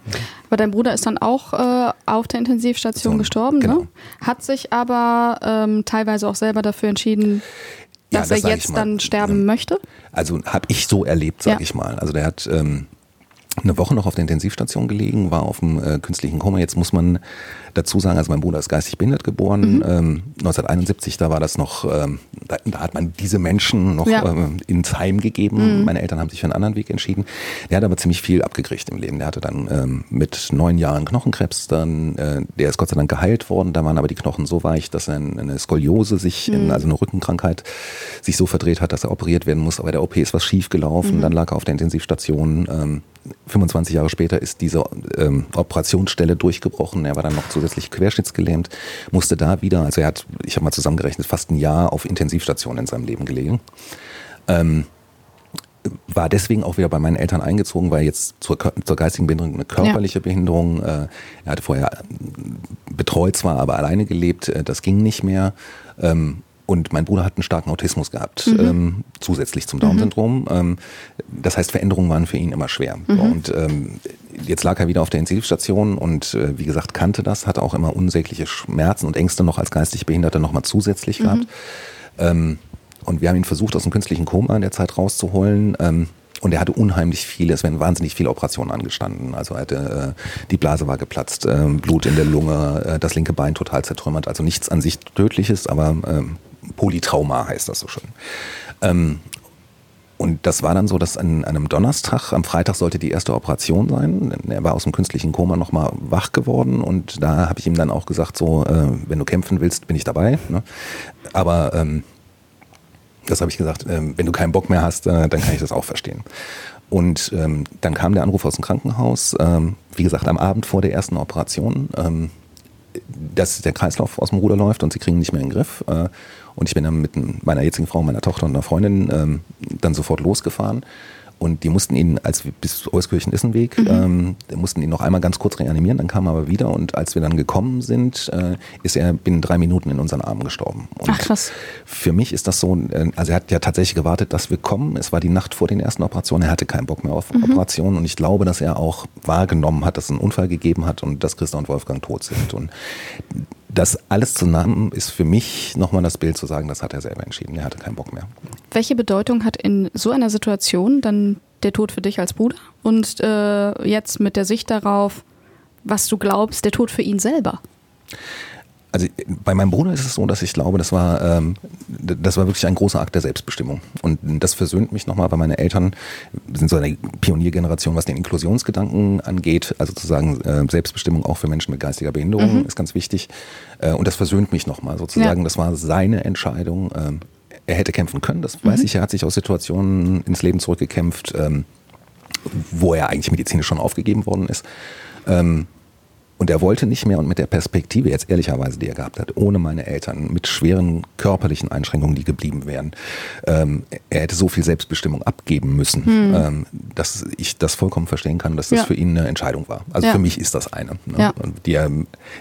Speaker 3: Aber dein Bruder ist dann auch äh, auf der Intensivstation
Speaker 2: So,
Speaker 3: gestorben,
Speaker 2: genau.
Speaker 3: ne? Hat sich aber ähm, teilweise auch selber dafür entschieden,
Speaker 2: Ja,
Speaker 3: dass
Speaker 2: das
Speaker 3: er
Speaker 2: ich
Speaker 3: jetzt
Speaker 2: mal.
Speaker 3: dann sterben
Speaker 2: Ja.
Speaker 3: möchte.
Speaker 2: Also habe ich so erlebt, sag
Speaker 3: Ja.
Speaker 2: ich mal. Also der hat ähm, eine Woche noch auf der Intensivstation gelegen, war auf dem äh, künstlichen Koma. Jetzt muss man dazu sagen, also mein Bruder ist geistig behindert geboren.
Speaker 3: Mhm.
Speaker 2: Ähm, 1971, da war das noch, ähm, da, da hat man diese Menschen noch
Speaker 3: Ja.
Speaker 2: ähm, ins Heim gegeben. Meine Eltern haben sich für einen anderen Weg entschieden. Der hat aber ziemlich viel abgekriegt im Leben. Der hatte dann ähm, mit neun Jahren Knochenkrebs, dann, äh, der ist Gott sei Dank geheilt worden. Da waren aber die Knochen so weich, dass ein, eine Skoliose sich, in, also eine Rückenkrankheit, sich so verdreht hat, dass er operiert werden muss. Aber der OP ist was schief gelaufen. Dann lag er auf der Intensivstation. Ähm, 25 Jahre später ist diese ähm, Operationsstelle durchgebrochen. Er war dann noch zusätzlich querschnittsgelähmt, musste da wieder, also er hat, ich habe mal zusammengerechnet, fast ein Jahr auf Intensivstation in seinem Leben gelegen. Ähm, war deswegen auch wieder bei meinen Eltern eingezogen, weil jetzt zur, zur geistigen Behinderung eine körperliche Behinderung, äh, er hatte vorher äh, betreut zwar, aber alleine gelebt, äh, das ging nicht mehr. Ähm, und mein Bruder hat einen starken Autismus gehabt, ähm, zusätzlich zum Down-Syndrom. Ähm, das heißt, Veränderungen waren für ihn immer schwer. So, Und ähm, jetzt lag er wieder auf der Intensivstation und äh, wie gesagt, kannte das, hatte auch immer unsägliche Schmerzen und Ängste noch als geistig Behinderter nochmal zusätzlich gehabt. Ähm, und wir haben ihn versucht, aus dem künstlichen Koma in der Zeit rauszuholen. Ähm, und er hatte unheimlich viele, es werden wahnsinnig viele Operationen angestanden. Also er hatte, äh, die Blase war geplatzt, ähm, Blut in der Lunge, äh, das linke Bein total zertrümmert. Also nichts an sich Tödliches, aber ähm, Polytrauma heißt das so schön. Ähm, und das war dann so, dass an einem Donnerstag, am Freitag sollte die erste Operation sein. Er war aus dem künstlichen Koma nochmal wach geworden und da habe ich ihm dann auch gesagt, so, äh, wenn du kämpfen willst, bin ich dabei. Ne? Aber ähm, das habe ich gesagt, ähm, wenn du keinen Bock mehr hast, äh, dann kann ich das auch verstehen. Und ähm, dann kam der Anruf aus dem Krankenhaus, ähm, wie gesagt, am Abend vor der ersten Operation, ähm, dass der Kreislauf aus dem Ruder läuft und sie kriegen nicht mehr in den Griff. Und ich bin dann mit meiner jetzigen Frau, meiner Tochter und einer Freundin ähm, dann sofort losgefahren. Und die mussten ihn, als wir bis Euskirchen ist ein Weg, ähm, die mussten ihn noch einmal ganz kurz reanimieren, dann kam er aber wieder und als wir dann gekommen sind, äh, ist er binnen drei Minuten in unseren Armen gestorben. Und
Speaker 3: Ach, krass.
Speaker 2: Für mich ist das so, äh, also er hat ja tatsächlich gewartet, dass wir kommen. Es war die Nacht vor den ersten Operationen, er hatte keinen Bock mehr auf Operationen und ich glaube, dass er auch wahrgenommen hat, dass es einen Unfall gegeben hat und dass Christa und Wolfgang tot sind. Und das alles zusammen ist für mich nochmal das Bild zu sagen, das hat er selber entschieden. Er hatte keinen Bock mehr.
Speaker 3: Welche Bedeutung hat in so einer Situation dann der Tod für dich als Bruder und äh, jetzt mit der Sicht darauf, was du glaubst, der Tod für ihn selber?
Speaker 2: Also bei meinem Bruder ist es so, dass ich glaube, das war, ähm, das war wirklich ein großer Akt der Selbstbestimmung. Und das versöhnt mich nochmal, weil meine Eltern sind so eine Pioniergeneration, was den Inklusionsgedanken angeht. Also zu sagen, äh, Selbstbestimmung auch für Menschen mit geistiger Behinderung ist ganz wichtig. Äh, und das versöhnt mich nochmal sozusagen.
Speaker 3: Ja.
Speaker 2: Das war seine Entscheidung. Ähm, er hätte kämpfen können, das weiß ich. Er hat sich aus Situationen ins Leben zurückgekämpft, ähm, wo er eigentlich medizinisch schon aufgegeben worden ist. Ähm, und er wollte nicht mehr und mit der Perspektive jetzt ehrlicherweise, die er gehabt hat, ohne meine Eltern, mit schweren körperlichen Einschränkungen, die geblieben wären, ähm, er hätte so viel Selbstbestimmung abgeben müssen, ähm, dass ich das vollkommen verstehen kann, dass das
Speaker 3: Ja.
Speaker 2: für ihn eine Entscheidung war. Also
Speaker 3: Ja.
Speaker 2: für mich ist das eine, ne?
Speaker 3: Ja.
Speaker 2: Die er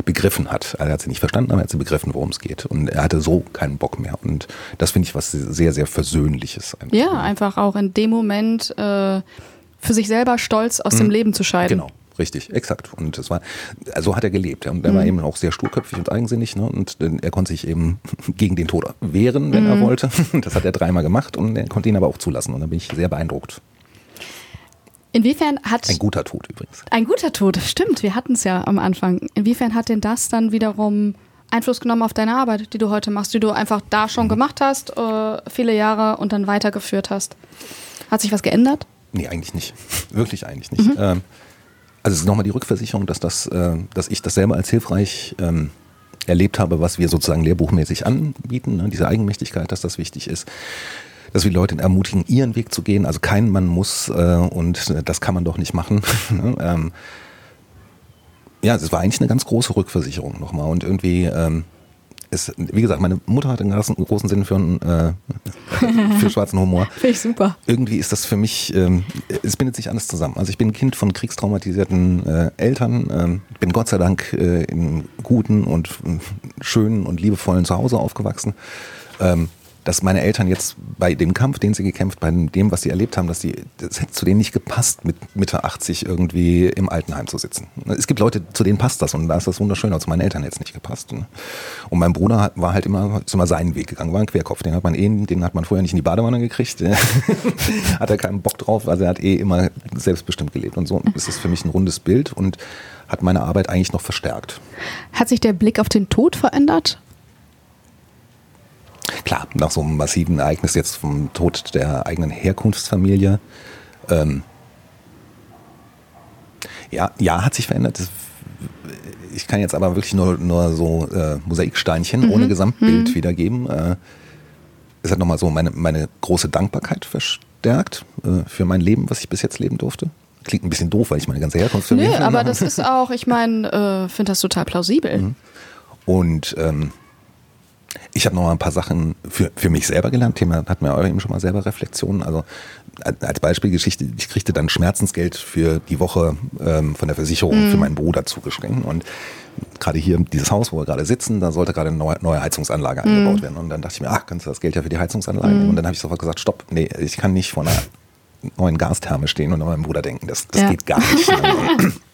Speaker 2: begriffen hat. Er hat sie nicht verstanden, aber er hat sie begriffen, worum es geht. Und er hatte so keinen Bock mehr. Und das finde ich was sehr, sehr Versöhnliches. einfach.
Speaker 3: Ja, einfach auch in dem Moment äh, für sich selber stolz aus dem Leben zu scheiden.
Speaker 2: Genau, richtig, exakt. Und es war, so hat er gelebt. Und er war eben auch sehr sturköpfig und eigensinnig. Ne? Und er konnte sich eben <laughs> gegen den Tod wehren, wenn er wollte. <laughs> Das hat er dreimal gemacht und er konnte ihn aber auch zulassen. Und da bin ich sehr beeindruckt.
Speaker 3: Inwiefern hat
Speaker 2: Ein guter Tod übrigens.
Speaker 3: ein guter Tod, stimmt, wir hatten es ja am Anfang. Inwiefern hat denn das dann wiederum Einfluss genommen auf deine Arbeit, die du heute machst, die du einfach da schon gemacht hast, äh, viele Jahre und dann weitergeführt hast? Hat sich was geändert?
Speaker 2: Nee, eigentlich nicht. Wirklich eigentlich nicht. Ähm, also es ist nochmal die Rückversicherung, dass, das, äh, dass ich das selber als hilfreich ähm, erlebt habe, was wir sozusagen lehrbuchmäßig anbieten, ne? diese Eigenmächtigkeit, dass das wichtig ist. Dass wir Leute ermutigen, ihren Weg zu gehen. Also kein Mann muss äh, und äh, das kann man doch nicht machen. <laughs> ne? ähm, ja, es war eigentlich eine ganz große Rückversicherung nochmal. Und irgendwie, ähm, ist, wie gesagt, meine Mutter hat einen großen, großen Sinn für, einen, äh, <laughs> für schwarzen Humor
Speaker 3: Finde ich super.
Speaker 2: irgendwie ist das für mich, ähm, es bindet sich alles zusammen. Also ich bin Kind von kriegstraumatisierten äh, Eltern, ähm, bin Gott sei Dank äh, in guten und äh, schönen und liebevollen Zuhause aufgewachsen. Ähm, dass meine Eltern jetzt bei dem Kampf, den sie gekämpft, bei dem, was sie erlebt haben, dass die, das hätte zu denen nicht gepasst, mit Mitte 80 irgendwie im Altenheim zu sitzen. Es gibt Leute, zu denen passt das und da ist das wunderschön, aber zu meinen Eltern es nicht gepasst. ne? Und mein Bruder war halt immer, ist immer seinen Weg gegangen, war ein Querkopf. Den hat man eh, den hat man vorher nicht in die Badewanne gekriegt. <laughs> hat er keinen Bock drauf, also er hat eh immer selbstbestimmt gelebt. Und so ist es für mich ein rundes Bild und hat meine Arbeit eigentlich noch verstärkt.
Speaker 3: Hat sich der Blick auf den Tod verändert?
Speaker 2: Klar, nach so einem massiven Ereignis jetzt vom Tod der eigenen Herkunftsfamilie. Ähm, ja, ja, hat sich verändert. Das, ich kann jetzt aber wirklich nur, nur so äh, Mosaiksteinchen ohne Gesamtbild wiedergeben. Äh, es hat nochmal so meine, meine große Dankbarkeit verstärkt äh, für mein Leben, was ich bis jetzt leben durfte. Klingt ein bisschen doof, weil ich meine ganze Herkunftsfamilie
Speaker 3: Nö, aber das ist auch, ich meine, äh, finde das total plausibel.
Speaker 2: Und ähm, ich habe noch mal ein paar Sachen für, für mich selber gelernt. Thema hatten wir auch eben schon mal selber Reflexionen. Also als Beispielgeschichte, ich kriegte dann Schmerzensgeld für die Woche ähm, von der Versicherung für meinen Bruder zugeschrieben. Und gerade hier dieses Haus, wo wir gerade sitzen, da sollte gerade eine neue, neue Heizungsanlage eingebaut werden. Und dann dachte ich mir, ach, kannst du das Geld ja für die Heizungsanlage nehmen? Und dann habe ich sofort gesagt, stopp, nee, ich kann nicht vor einer neuen Gastherme stehen und an meinen Bruder denken. Das, das
Speaker 3: Ja.
Speaker 2: geht gar nicht. <laughs> <laughs>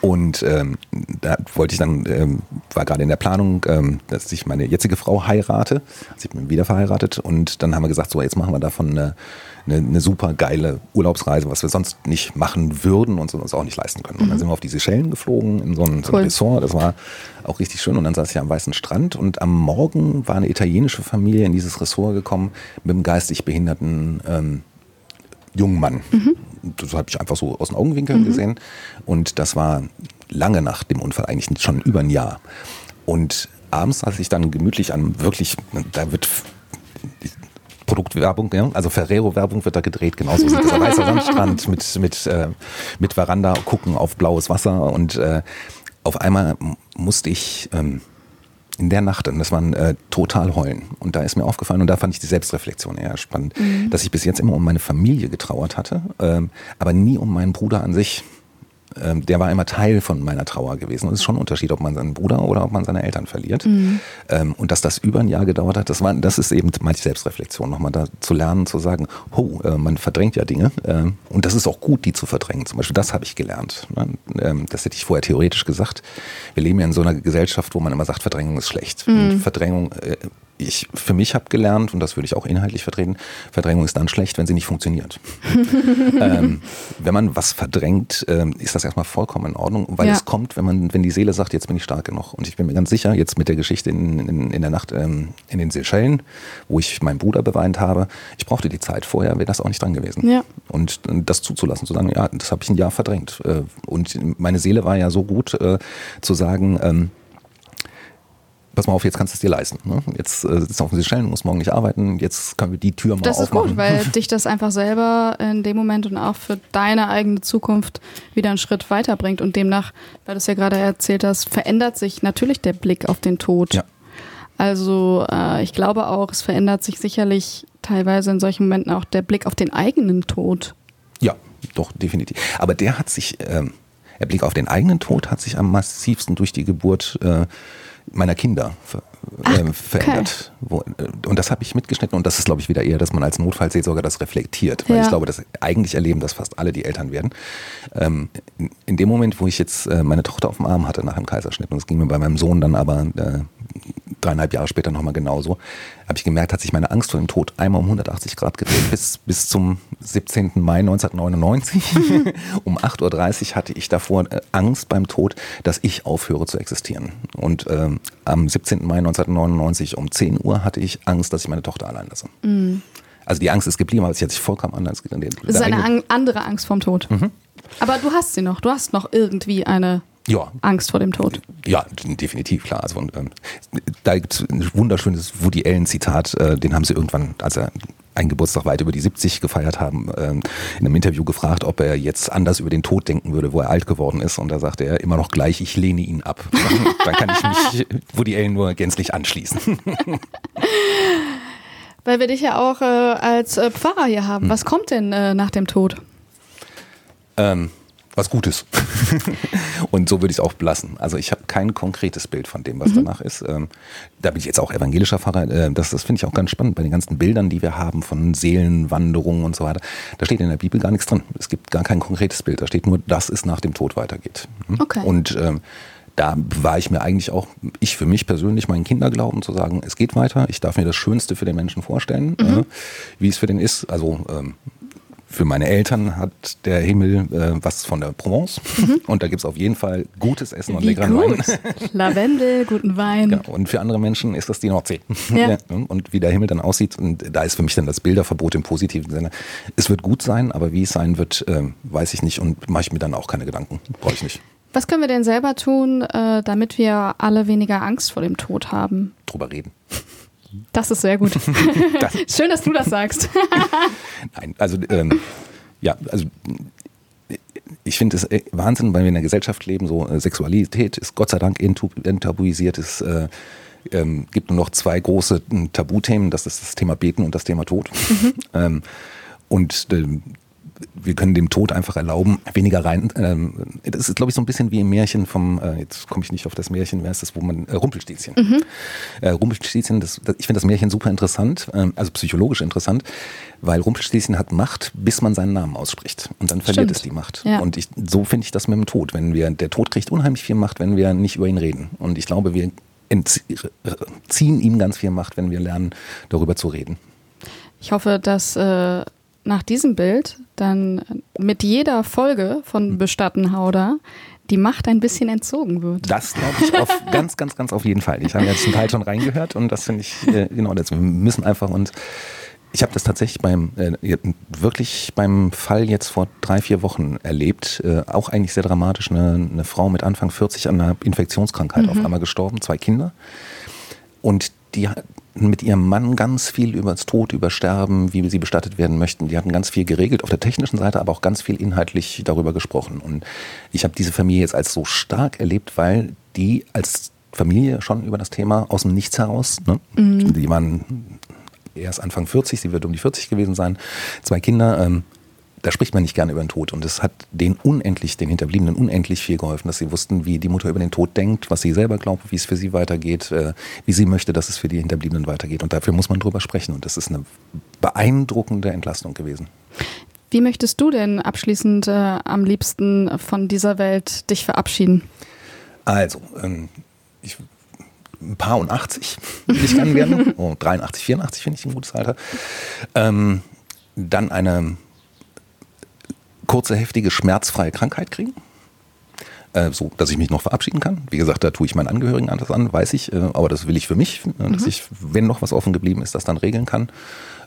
Speaker 2: Und ähm, da wollte ich dann, ähm, war gerade in der Planung, ähm, dass ich meine jetzige Frau heirate. Also ich bin wieder verheiratet und dann haben wir gesagt, so jetzt machen wir davon eine, eine, eine super geile Urlaubsreise, was wir sonst nicht machen würden und so uns auch nicht leisten können. Und dann sind wir auf die Seychellen geflogen, in so ein, so
Speaker 3: Cool.
Speaker 2: ein Ressort, das war auch richtig schön. Und dann saß ich am weißen Strand und am Morgen war eine italienische Familie in dieses Ressort gekommen mit einem geistig behinderten ähm, jungen Mann. Das habe ich einfach so aus den Augenwinkeln gesehen. Und das war lange nach dem Unfall, eigentlich schon über ein Jahr. Und abends saß ich dann gemütlich an wirklich, da wird Produktwerbung, ja? also Ferrero-Werbung wird da gedreht, genauso sieht das ein weißer Sandstrand <laughs> mit, mit, äh, mit Veranda, gucken auf blaues Wasser und äh, auf einmal musste ich ähm, in der Nacht, und das waren äh, total heulen. Und da ist mir aufgefallen, und da fand ich die Selbstreflexion eher spannend, dass ich bis jetzt immer um meine Familie getrauert hatte, ähm, aber nie um meinen Bruder an sich. Ähm, der war immer Teil von meiner Trauer gewesen. Und es ist schon ein Unterschied, ob man seinen Bruder oder ob man seine Eltern verliert. Ähm, und dass das über ein Jahr gedauert hat, das, war, das ist eben meine Selbstreflexion, nochmal da zu lernen, zu sagen, oh, äh, man verdrängt ja Dinge. Äh, und das ist auch gut, die zu verdrängen. Zum Beispiel, das habe ich gelernt. Ne? Ähm, das hätte ich vorher theoretisch gesagt. Wir leben ja in so einer Gesellschaft, wo man immer sagt, Verdrängung ist schlecht. Und Verdrängung, äh, ich für mich habe gelernt, und das würde ich auch inhaltlich vertreten, Verdrängung ist dann schlecht, wenn sie nicht funktioniert. <laughs> ähm, wenn man was verdrängt, ähm, ist das erstmal vollkommen in Ordnung, weil
Speaker 3: Ja.
Speaker 2: es kommt, wenn man, wenn die Seele sagt, jetzt bin ich stark genug. Und ich bin mir ganz sicher, jetzt mit der Geschichte in, in, in der Nacht ähm, in den Seychellen, wo ich meinen Bruder beweint habe, ich brauchte die Zeit vorher, wäre das auch nicht dran gewesen.
Speaker 3: Ja.
Speaker 2: Und das zuzulassen, zu sagen, ja, das habe ich ein Jahr verdrängt. Äh, Und meine Seele war ja so gut, äh, zu sagen, ähm, pass mal auf, jetzt kannst du es dir leisten. Ne? Jetzt äh, sitzt du auf den Stellen, musst morgen nicht arbeiten, jetzt können wir die Tür mal
Speaker 3: Das ist
Speaker 2: aufmachen.
Speaker 3: gut, weil <laughs> dich das einfach selber in dem Moment und auch für deine eigene Zukunft wieder einen Schritt weiterbringt. Und demnach, weil du es ja gerade erzählt hast, verändert sich natürlich der Blick auf den Tod.
Speaker 2: Ja.
Speaker 3: Also äh, ich glaube auch, es verändert sich sicherlich teilweise in solchen Momenten auch der Blick auf den eigenen Tod.
Speaker 2: Ja, doch, definitiv. Aber der hat sich, ähm, der Blick auf den eigenen Tod hat sich am massivsten durch die Geburt äh, meiner Kinder ähm, verändert. Wo, äh, und das habe ich mitgeschnitten und das ist, glaube ich, wieder eher, dass man als Notfallseelsorger das reflektiert. Weil
Speaker 3: Ja.
Speaker 2: ich glaube, dass eigentlich erleben das fast alle, die Eltern werden. Ähm, in, in dem Moment, wo ich jetzt äh, meine Tochter auf dem Arm hatte nach dem Kaiserschnitt, und es ging mir bei meinem Sohn dann aber äh, dreieinhalb Jahre später nochmal genauso, habe ich gemerkt, hat sich meine Angst vor dem Tod einmal um 180 Grad gedreht. Bis, bis zum 17. Mai 1999 <laughs> um 8.30 Uhr hatte ich davor äh, Angst beim Tod, dass ich aufhöre zu existieren. Und ähm, am 17. Mai 1999 um 10 Uhr hatte ich Angst, dass ich meine Tochter allein lasse. Also die Angst ist geblieben, aber sie hat sich vollkommen anders
Speaker 3: Es ist eine an andere Angst vorm Tod.
Speaker 2: Mhm.
Speaker 3: Aber du hast sie noch. Du hast noch irgendwie eine
Speaker 2: Ja,
Speaker 3: Angst vor dem Tod.
Speaker 2: Ja, definitiv, klar. Also, ähm, da gibt es ein wunderschönes Woody Allen-Zitat, äh, den haben sie irgendwann, als er einen Geburtstag weit über die 70 gefeiert haben, ähm, in einem Interview gefragt, ob er jetzt anders über den Tod denken würde, wo er alt geworden ist. Und da sagte er immer noch gleich, ich lehne ihn ab. Dann, <laughs> dann kann ich mich Woody Allen nur gänzlich anschließen. <laughs>
Speaker 3: Weil wir dich ja auch äh, als äh, Pfarrer hier
Speaker 2: Hm.
Speaker 3: haben. Was kommt denn äh, nach dem Tod?
Speaker 2: ähm, was Gutes. <laughs> und so würde ich es auch belassen. Also ich habe kein konkretes Bild von dem, was danach ist. Ähm, da bin ich jetzt auch evangelischer Pfarrer. Äh, das das finde ich auch ganz spannend bei den ganzen Bildern, die wir haben von Seelenwanderungen und so weiter. Da steht in der Bibel gar nichts drin. Es gibt gar kein konkretes Bild. Da steht nur, dass es nach dem Tod weitergeht. Hm?
Speaker 3: Okay.
Speaker 2: Und ähm, da war ich mir eigentlich auch, ich für mich persönlich, meinen Kinderglauben zu sagen, es geht weiter. Ich darf mir das Schönste für den Menschen vorstellen, äh, wie es für den ist. Also ähm, für meine Eltern hat der Himmel äh, was von der Provence. Und da gibt es auf jeden Fall gutes Essen und
Speaker 3: Wie
Speaker 2: leckeren Wein.
Speaker 3: gut. Lavendel, guten Wein.
Speaker 2: Genau. Und für andere Menschen ist das die Nordsee.
Speaker 3: Ja.
Speaker 2: Und wie der Himmel dann aussieht, und da ist für mich dann das Bilderverbot im positiven Sinne. Es wird gut sein, aber wie es sein wird, äh, weiß ich nicht und mache ich mir dann auch keine Gedanken. Brauche ich nicht.
Speaker 3: Was können wir denn selber tun, äh, damit wir alle weniger Angst vor dem Tod haben?
Speaker 2: Drüber reden.
Speaker 3: Das ist sehr gut.
Speaker 2: Das, <laughs> <laughs>
Speaker 3: Schön, dass du das sagst. <laughs>
Speaker 2: Nein, also ähm, ja, also ich finde es äh, Wahnsinn, weil wir in einer Gesellschaft leben, so äh, Sexualität ist Gott sei Dank enttabuisiert, es äh, ähm, gibt nur noch zwei große äh, Tabuthemen, das ist das Thema Beten und das Thema Tod. Ähm, und ähm, wir können dem Tod einfach erlauben, weniger rein. Ähm, das ist, glaube ich, so ein bisschen wie im Märchen vom, äh, jetzt komme ich nicht auf das Märchen, wer ist das, wo man, äh, Rumpelstilzchen. Äh, Rumpelstilzchen, das, das, ich finde das Märchen super interessant, ähm, also psychologisch interessant, weil Rumpelstilzchen hat Macht, bis man seinen Namen ausspricht. Und dann verliert
Speaker 3: Stimmt.
Speaker 2: es die Macht.
Speaker 3: Ja.
Speaker 2: Und ich, so finde ich das mit dem Tod. Wenn wir, der Tod kriegt unheimlich viel Macht, wenn wir nicht über ihn reden. Und ich glaube, wir entziehen ihm ganz viel Macht, wenn wir lernen, darüber zu reden.
Speaker 3: Ich hoffe, dass äh, nach diesem Bild dann mit jeder Folge von Bestatten Hauder die Macht ein bisschen entzogen wird.
Speaker 2: Das glaube ich auf <laughs> ganz, ganz, ganz auf jeden Fall. Ich habe jetzt zum Teil schon reingehört und das finde ich, äh, genau, das, wir müssen einfach uns. Ich habe das tatsächlich beim, äh, wirklich beim Fall jetzt vor drei, vier Wochen erlebt. Äh, auch eigentlich sehr dramatisch. Eine, eine Frau mit Anfang 40 an einer Infektionskrankheit auf einmal gestorben, zwei Kinder. Und die mit ihrem Mann ganz viel über das Tod, über Sterben, wie sie bestattet werden möchten. Die hatten ganz viel geregelt auf der technischen Seite, aber auch ganz viel inhaltlich darüber gesprochen. Und ich habe diese Familie jetzt als so stark erlebt, weil die als Familie schon über das Thema aus dem Nichts heraus, ne? die waren erst Anfang 40, sie wird um die 40 gewesen sein, zwei Kinder, ähm, da spricht man nicht gerne über den Tod. Und es hat denen unendlich, den Hinterbliebenen unendlich viel geholfen, dass sie wussten, wie die Mutter über den Tod denkt, was sie selber glaubt, wie es für sie weitergeht, äh, wie sie möchte, dass es für die Hinterbliebenen weitergeht. Und dafür muss man drüber sprechen. Und das ist eine beeindruckende Entlastung gewesen.
Speaker 3: Wie möchtest du denn abschließend äh, am liebsten von dieser Welt dich verabschieden?
Speaker 2: Also, ähm, ich, ein paar und 80 will ich <laughs> gern werden. Oh, 83, 84 finde ich ein gutes Alter. Ähm, dann eine kurze, heftige, schmerzfreie Krankheit kriegen. Äh, so, dass ich mich noch verabschieden kann. Wie gesagt, da tue ich meinen Angehörigen anders an, weiß ich. Äh, aber das will ich für mich, äh, dass ich, wenn noch was offen geblieben ist, das dann regeln kann.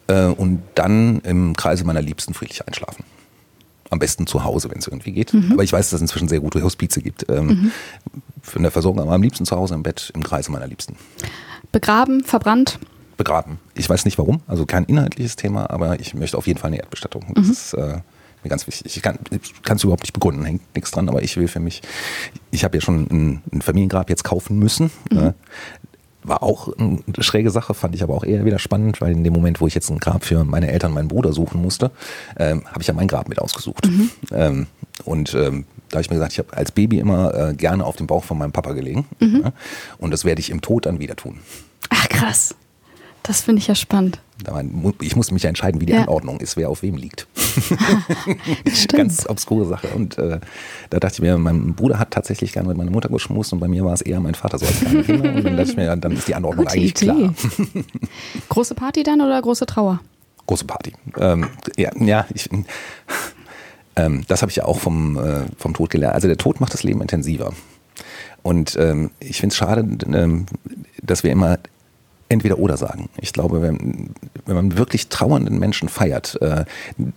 Speaker 2: Äh, und dann im Kreise meiner Liebsten friedlich einschlafen. am besten zu Hause, wenn es irgendwie geht. Aber ich weiß, dass es inzwischen sehr gute Hospize gibt. Ähm, Für eine Versorgung aber am liebsten zu Hause im Bett, im Kreise meiner Liebsten.
Speaker 3: Begraben, verbrannt.
Speaker 2: Begraben. Ich weiß nicht warum, also kein inhaltliches Thema, aber ich möchte auf jeden Fall eine Erdbestattung. Das ist äh, mir ganz wichtig. Ich kann es überhaupt nicht begründen, hängt nichts dran, aber ich will für mich, ich habe ja schon ein, ein Familiengrab jetzt kaufen müssen. Äh, war auch eine schräge Sache, fand ich aber auch eher wieder spannend, weil in dem Moment, wo ich jetzt ein Grab für meine Eltern, meinen Bruder suchen musste, ähm, habe ich ja mein Grab mit ausgesucht. Ähm, und ähm, da habe ich mir gesagt, ich habe als Baby immer äh, gerne auf dem Bauch von meinem Papa gelegen. Ja, und das werde ich im Tod dann wieder tun.
Speaker 3: Ach krass. Das finde ich ja spannend.
Speaker 2: Ich musste mich ja entscheiden, wie die
Speaker 3: Ja.
Speaker 2: Anordnung ist, wer auf wem liegt. <laughs> Ganz obskure Sache. Und äh, da dachte ich mir, mein Bruder hat tatsächlich gerne mit meiner Mutter geschmust und bei mir war es eher mein Vater so als kleiner Kinder. Und dann dachte ich mir, dann ist die Anordnung
Speaker 3: Gute
Speaker 2: eigentlich
Speaker 3: Idee.
Speaker 2: klar. <laughs>
Speaker 3: Große Party dann oder große Trauer?
Speaker 2: Große Party. Ähm, ja, ja, ich, ähm, das habe ich ja auch vom, äh, vom Tod gelernt. Also der Tod macht das Leben intensiver. Und ähm, ich finde es schade, ähm, dass wir immer entweder oder sagen. Ich glaube, wenn, wenn man wirklich trauernden Menschen feiert, äh,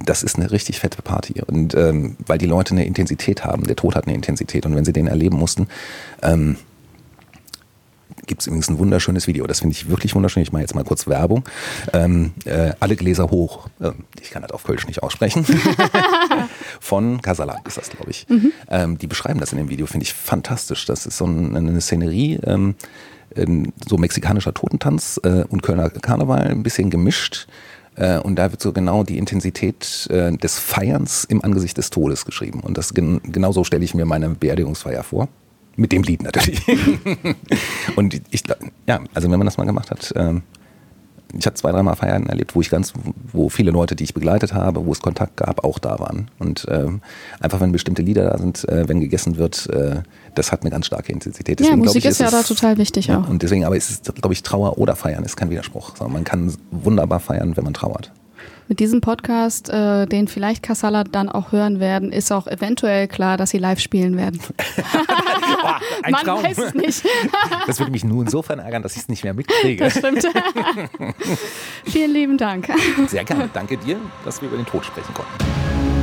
Speaker 2: das ist eine richtig fette Party. Und ähm, weil die Leute eine Intensität haben, der Tod hat eine Intensität. Und wenn sie den erleben mussten, ähm, gibt es übrigens ein wunderschönes Video. Das finde ich wirklich wunderschön. Ich mache jetzt mal kurz Werbung. Ähm, äh, alle Gläser hoch. Ähm, ich kann das auf Kölsch nicht aussprechen. <laughs> Von Casalan ist das, glaube ich. Ähm, die beschreiben das in dem Video, finde ich fantastisch. Das ist so ein, eine Szenerie, ähm, so mexikanischer Totentanz äh, und Kölner Karneval ein bisschen gemischt. Äh, und da wird so genau die Intensität äh, des Feierns im Angesicht des Todes geschrieben. Und das gen genau so stelle ich mir meine Beerdigungsfeier vor. Mit dem Lied natürlich. <laughs> und ich glaub, ja, also wenn man das mal gemacht hat, ähm, ich habe zwei, dreimal Feiern erlebt, wo ich ganz, wo viele Leute, die ich begleitet habe, wo es Kontakt gab, auch da waren. Und ähm, einfach, wenn bestimmte Lieder da sind, äh, wenn gegessen wird, äh, das hat eine ganz starke Intensität.
Speaker 3: Ja,
Speaker 2: glaub
Speaker 3: Musik
Speaker 2: ich,
Speaker 3: ist ja
Speaker 2: es-
Speaker 3: da total wichtig
Speaker 2: ja,
Speaker 3: auch.
Speaker 2: Und deswegen, aber es ist, glaube ich, Trauer oder Feiern ist kein Widerspruch. sondern Man kann wunderbar feiern, wenn man trauert.
Speaker 3: Mit diesem Podcast, äh, den vielleicht Kassala dann auch hören werden, ist auch eventuell klar, dass sie live spielen werden. <laughs>
Speaker 2: Ein
Speaker 3: Man
Speaker 2: Traum.
Speaker 3: weiß es nicht. <laughs>
Speaker 2: Das würde mich nur insofern ärgern, dass ich es nicht mehr mitkriege.
Speaker 3: Das stimmt. <laughs> Vielen lieben Dank.
Speaker 2: Sehr gerne. Danke dir, dass wir über den Tod sprechen konnten.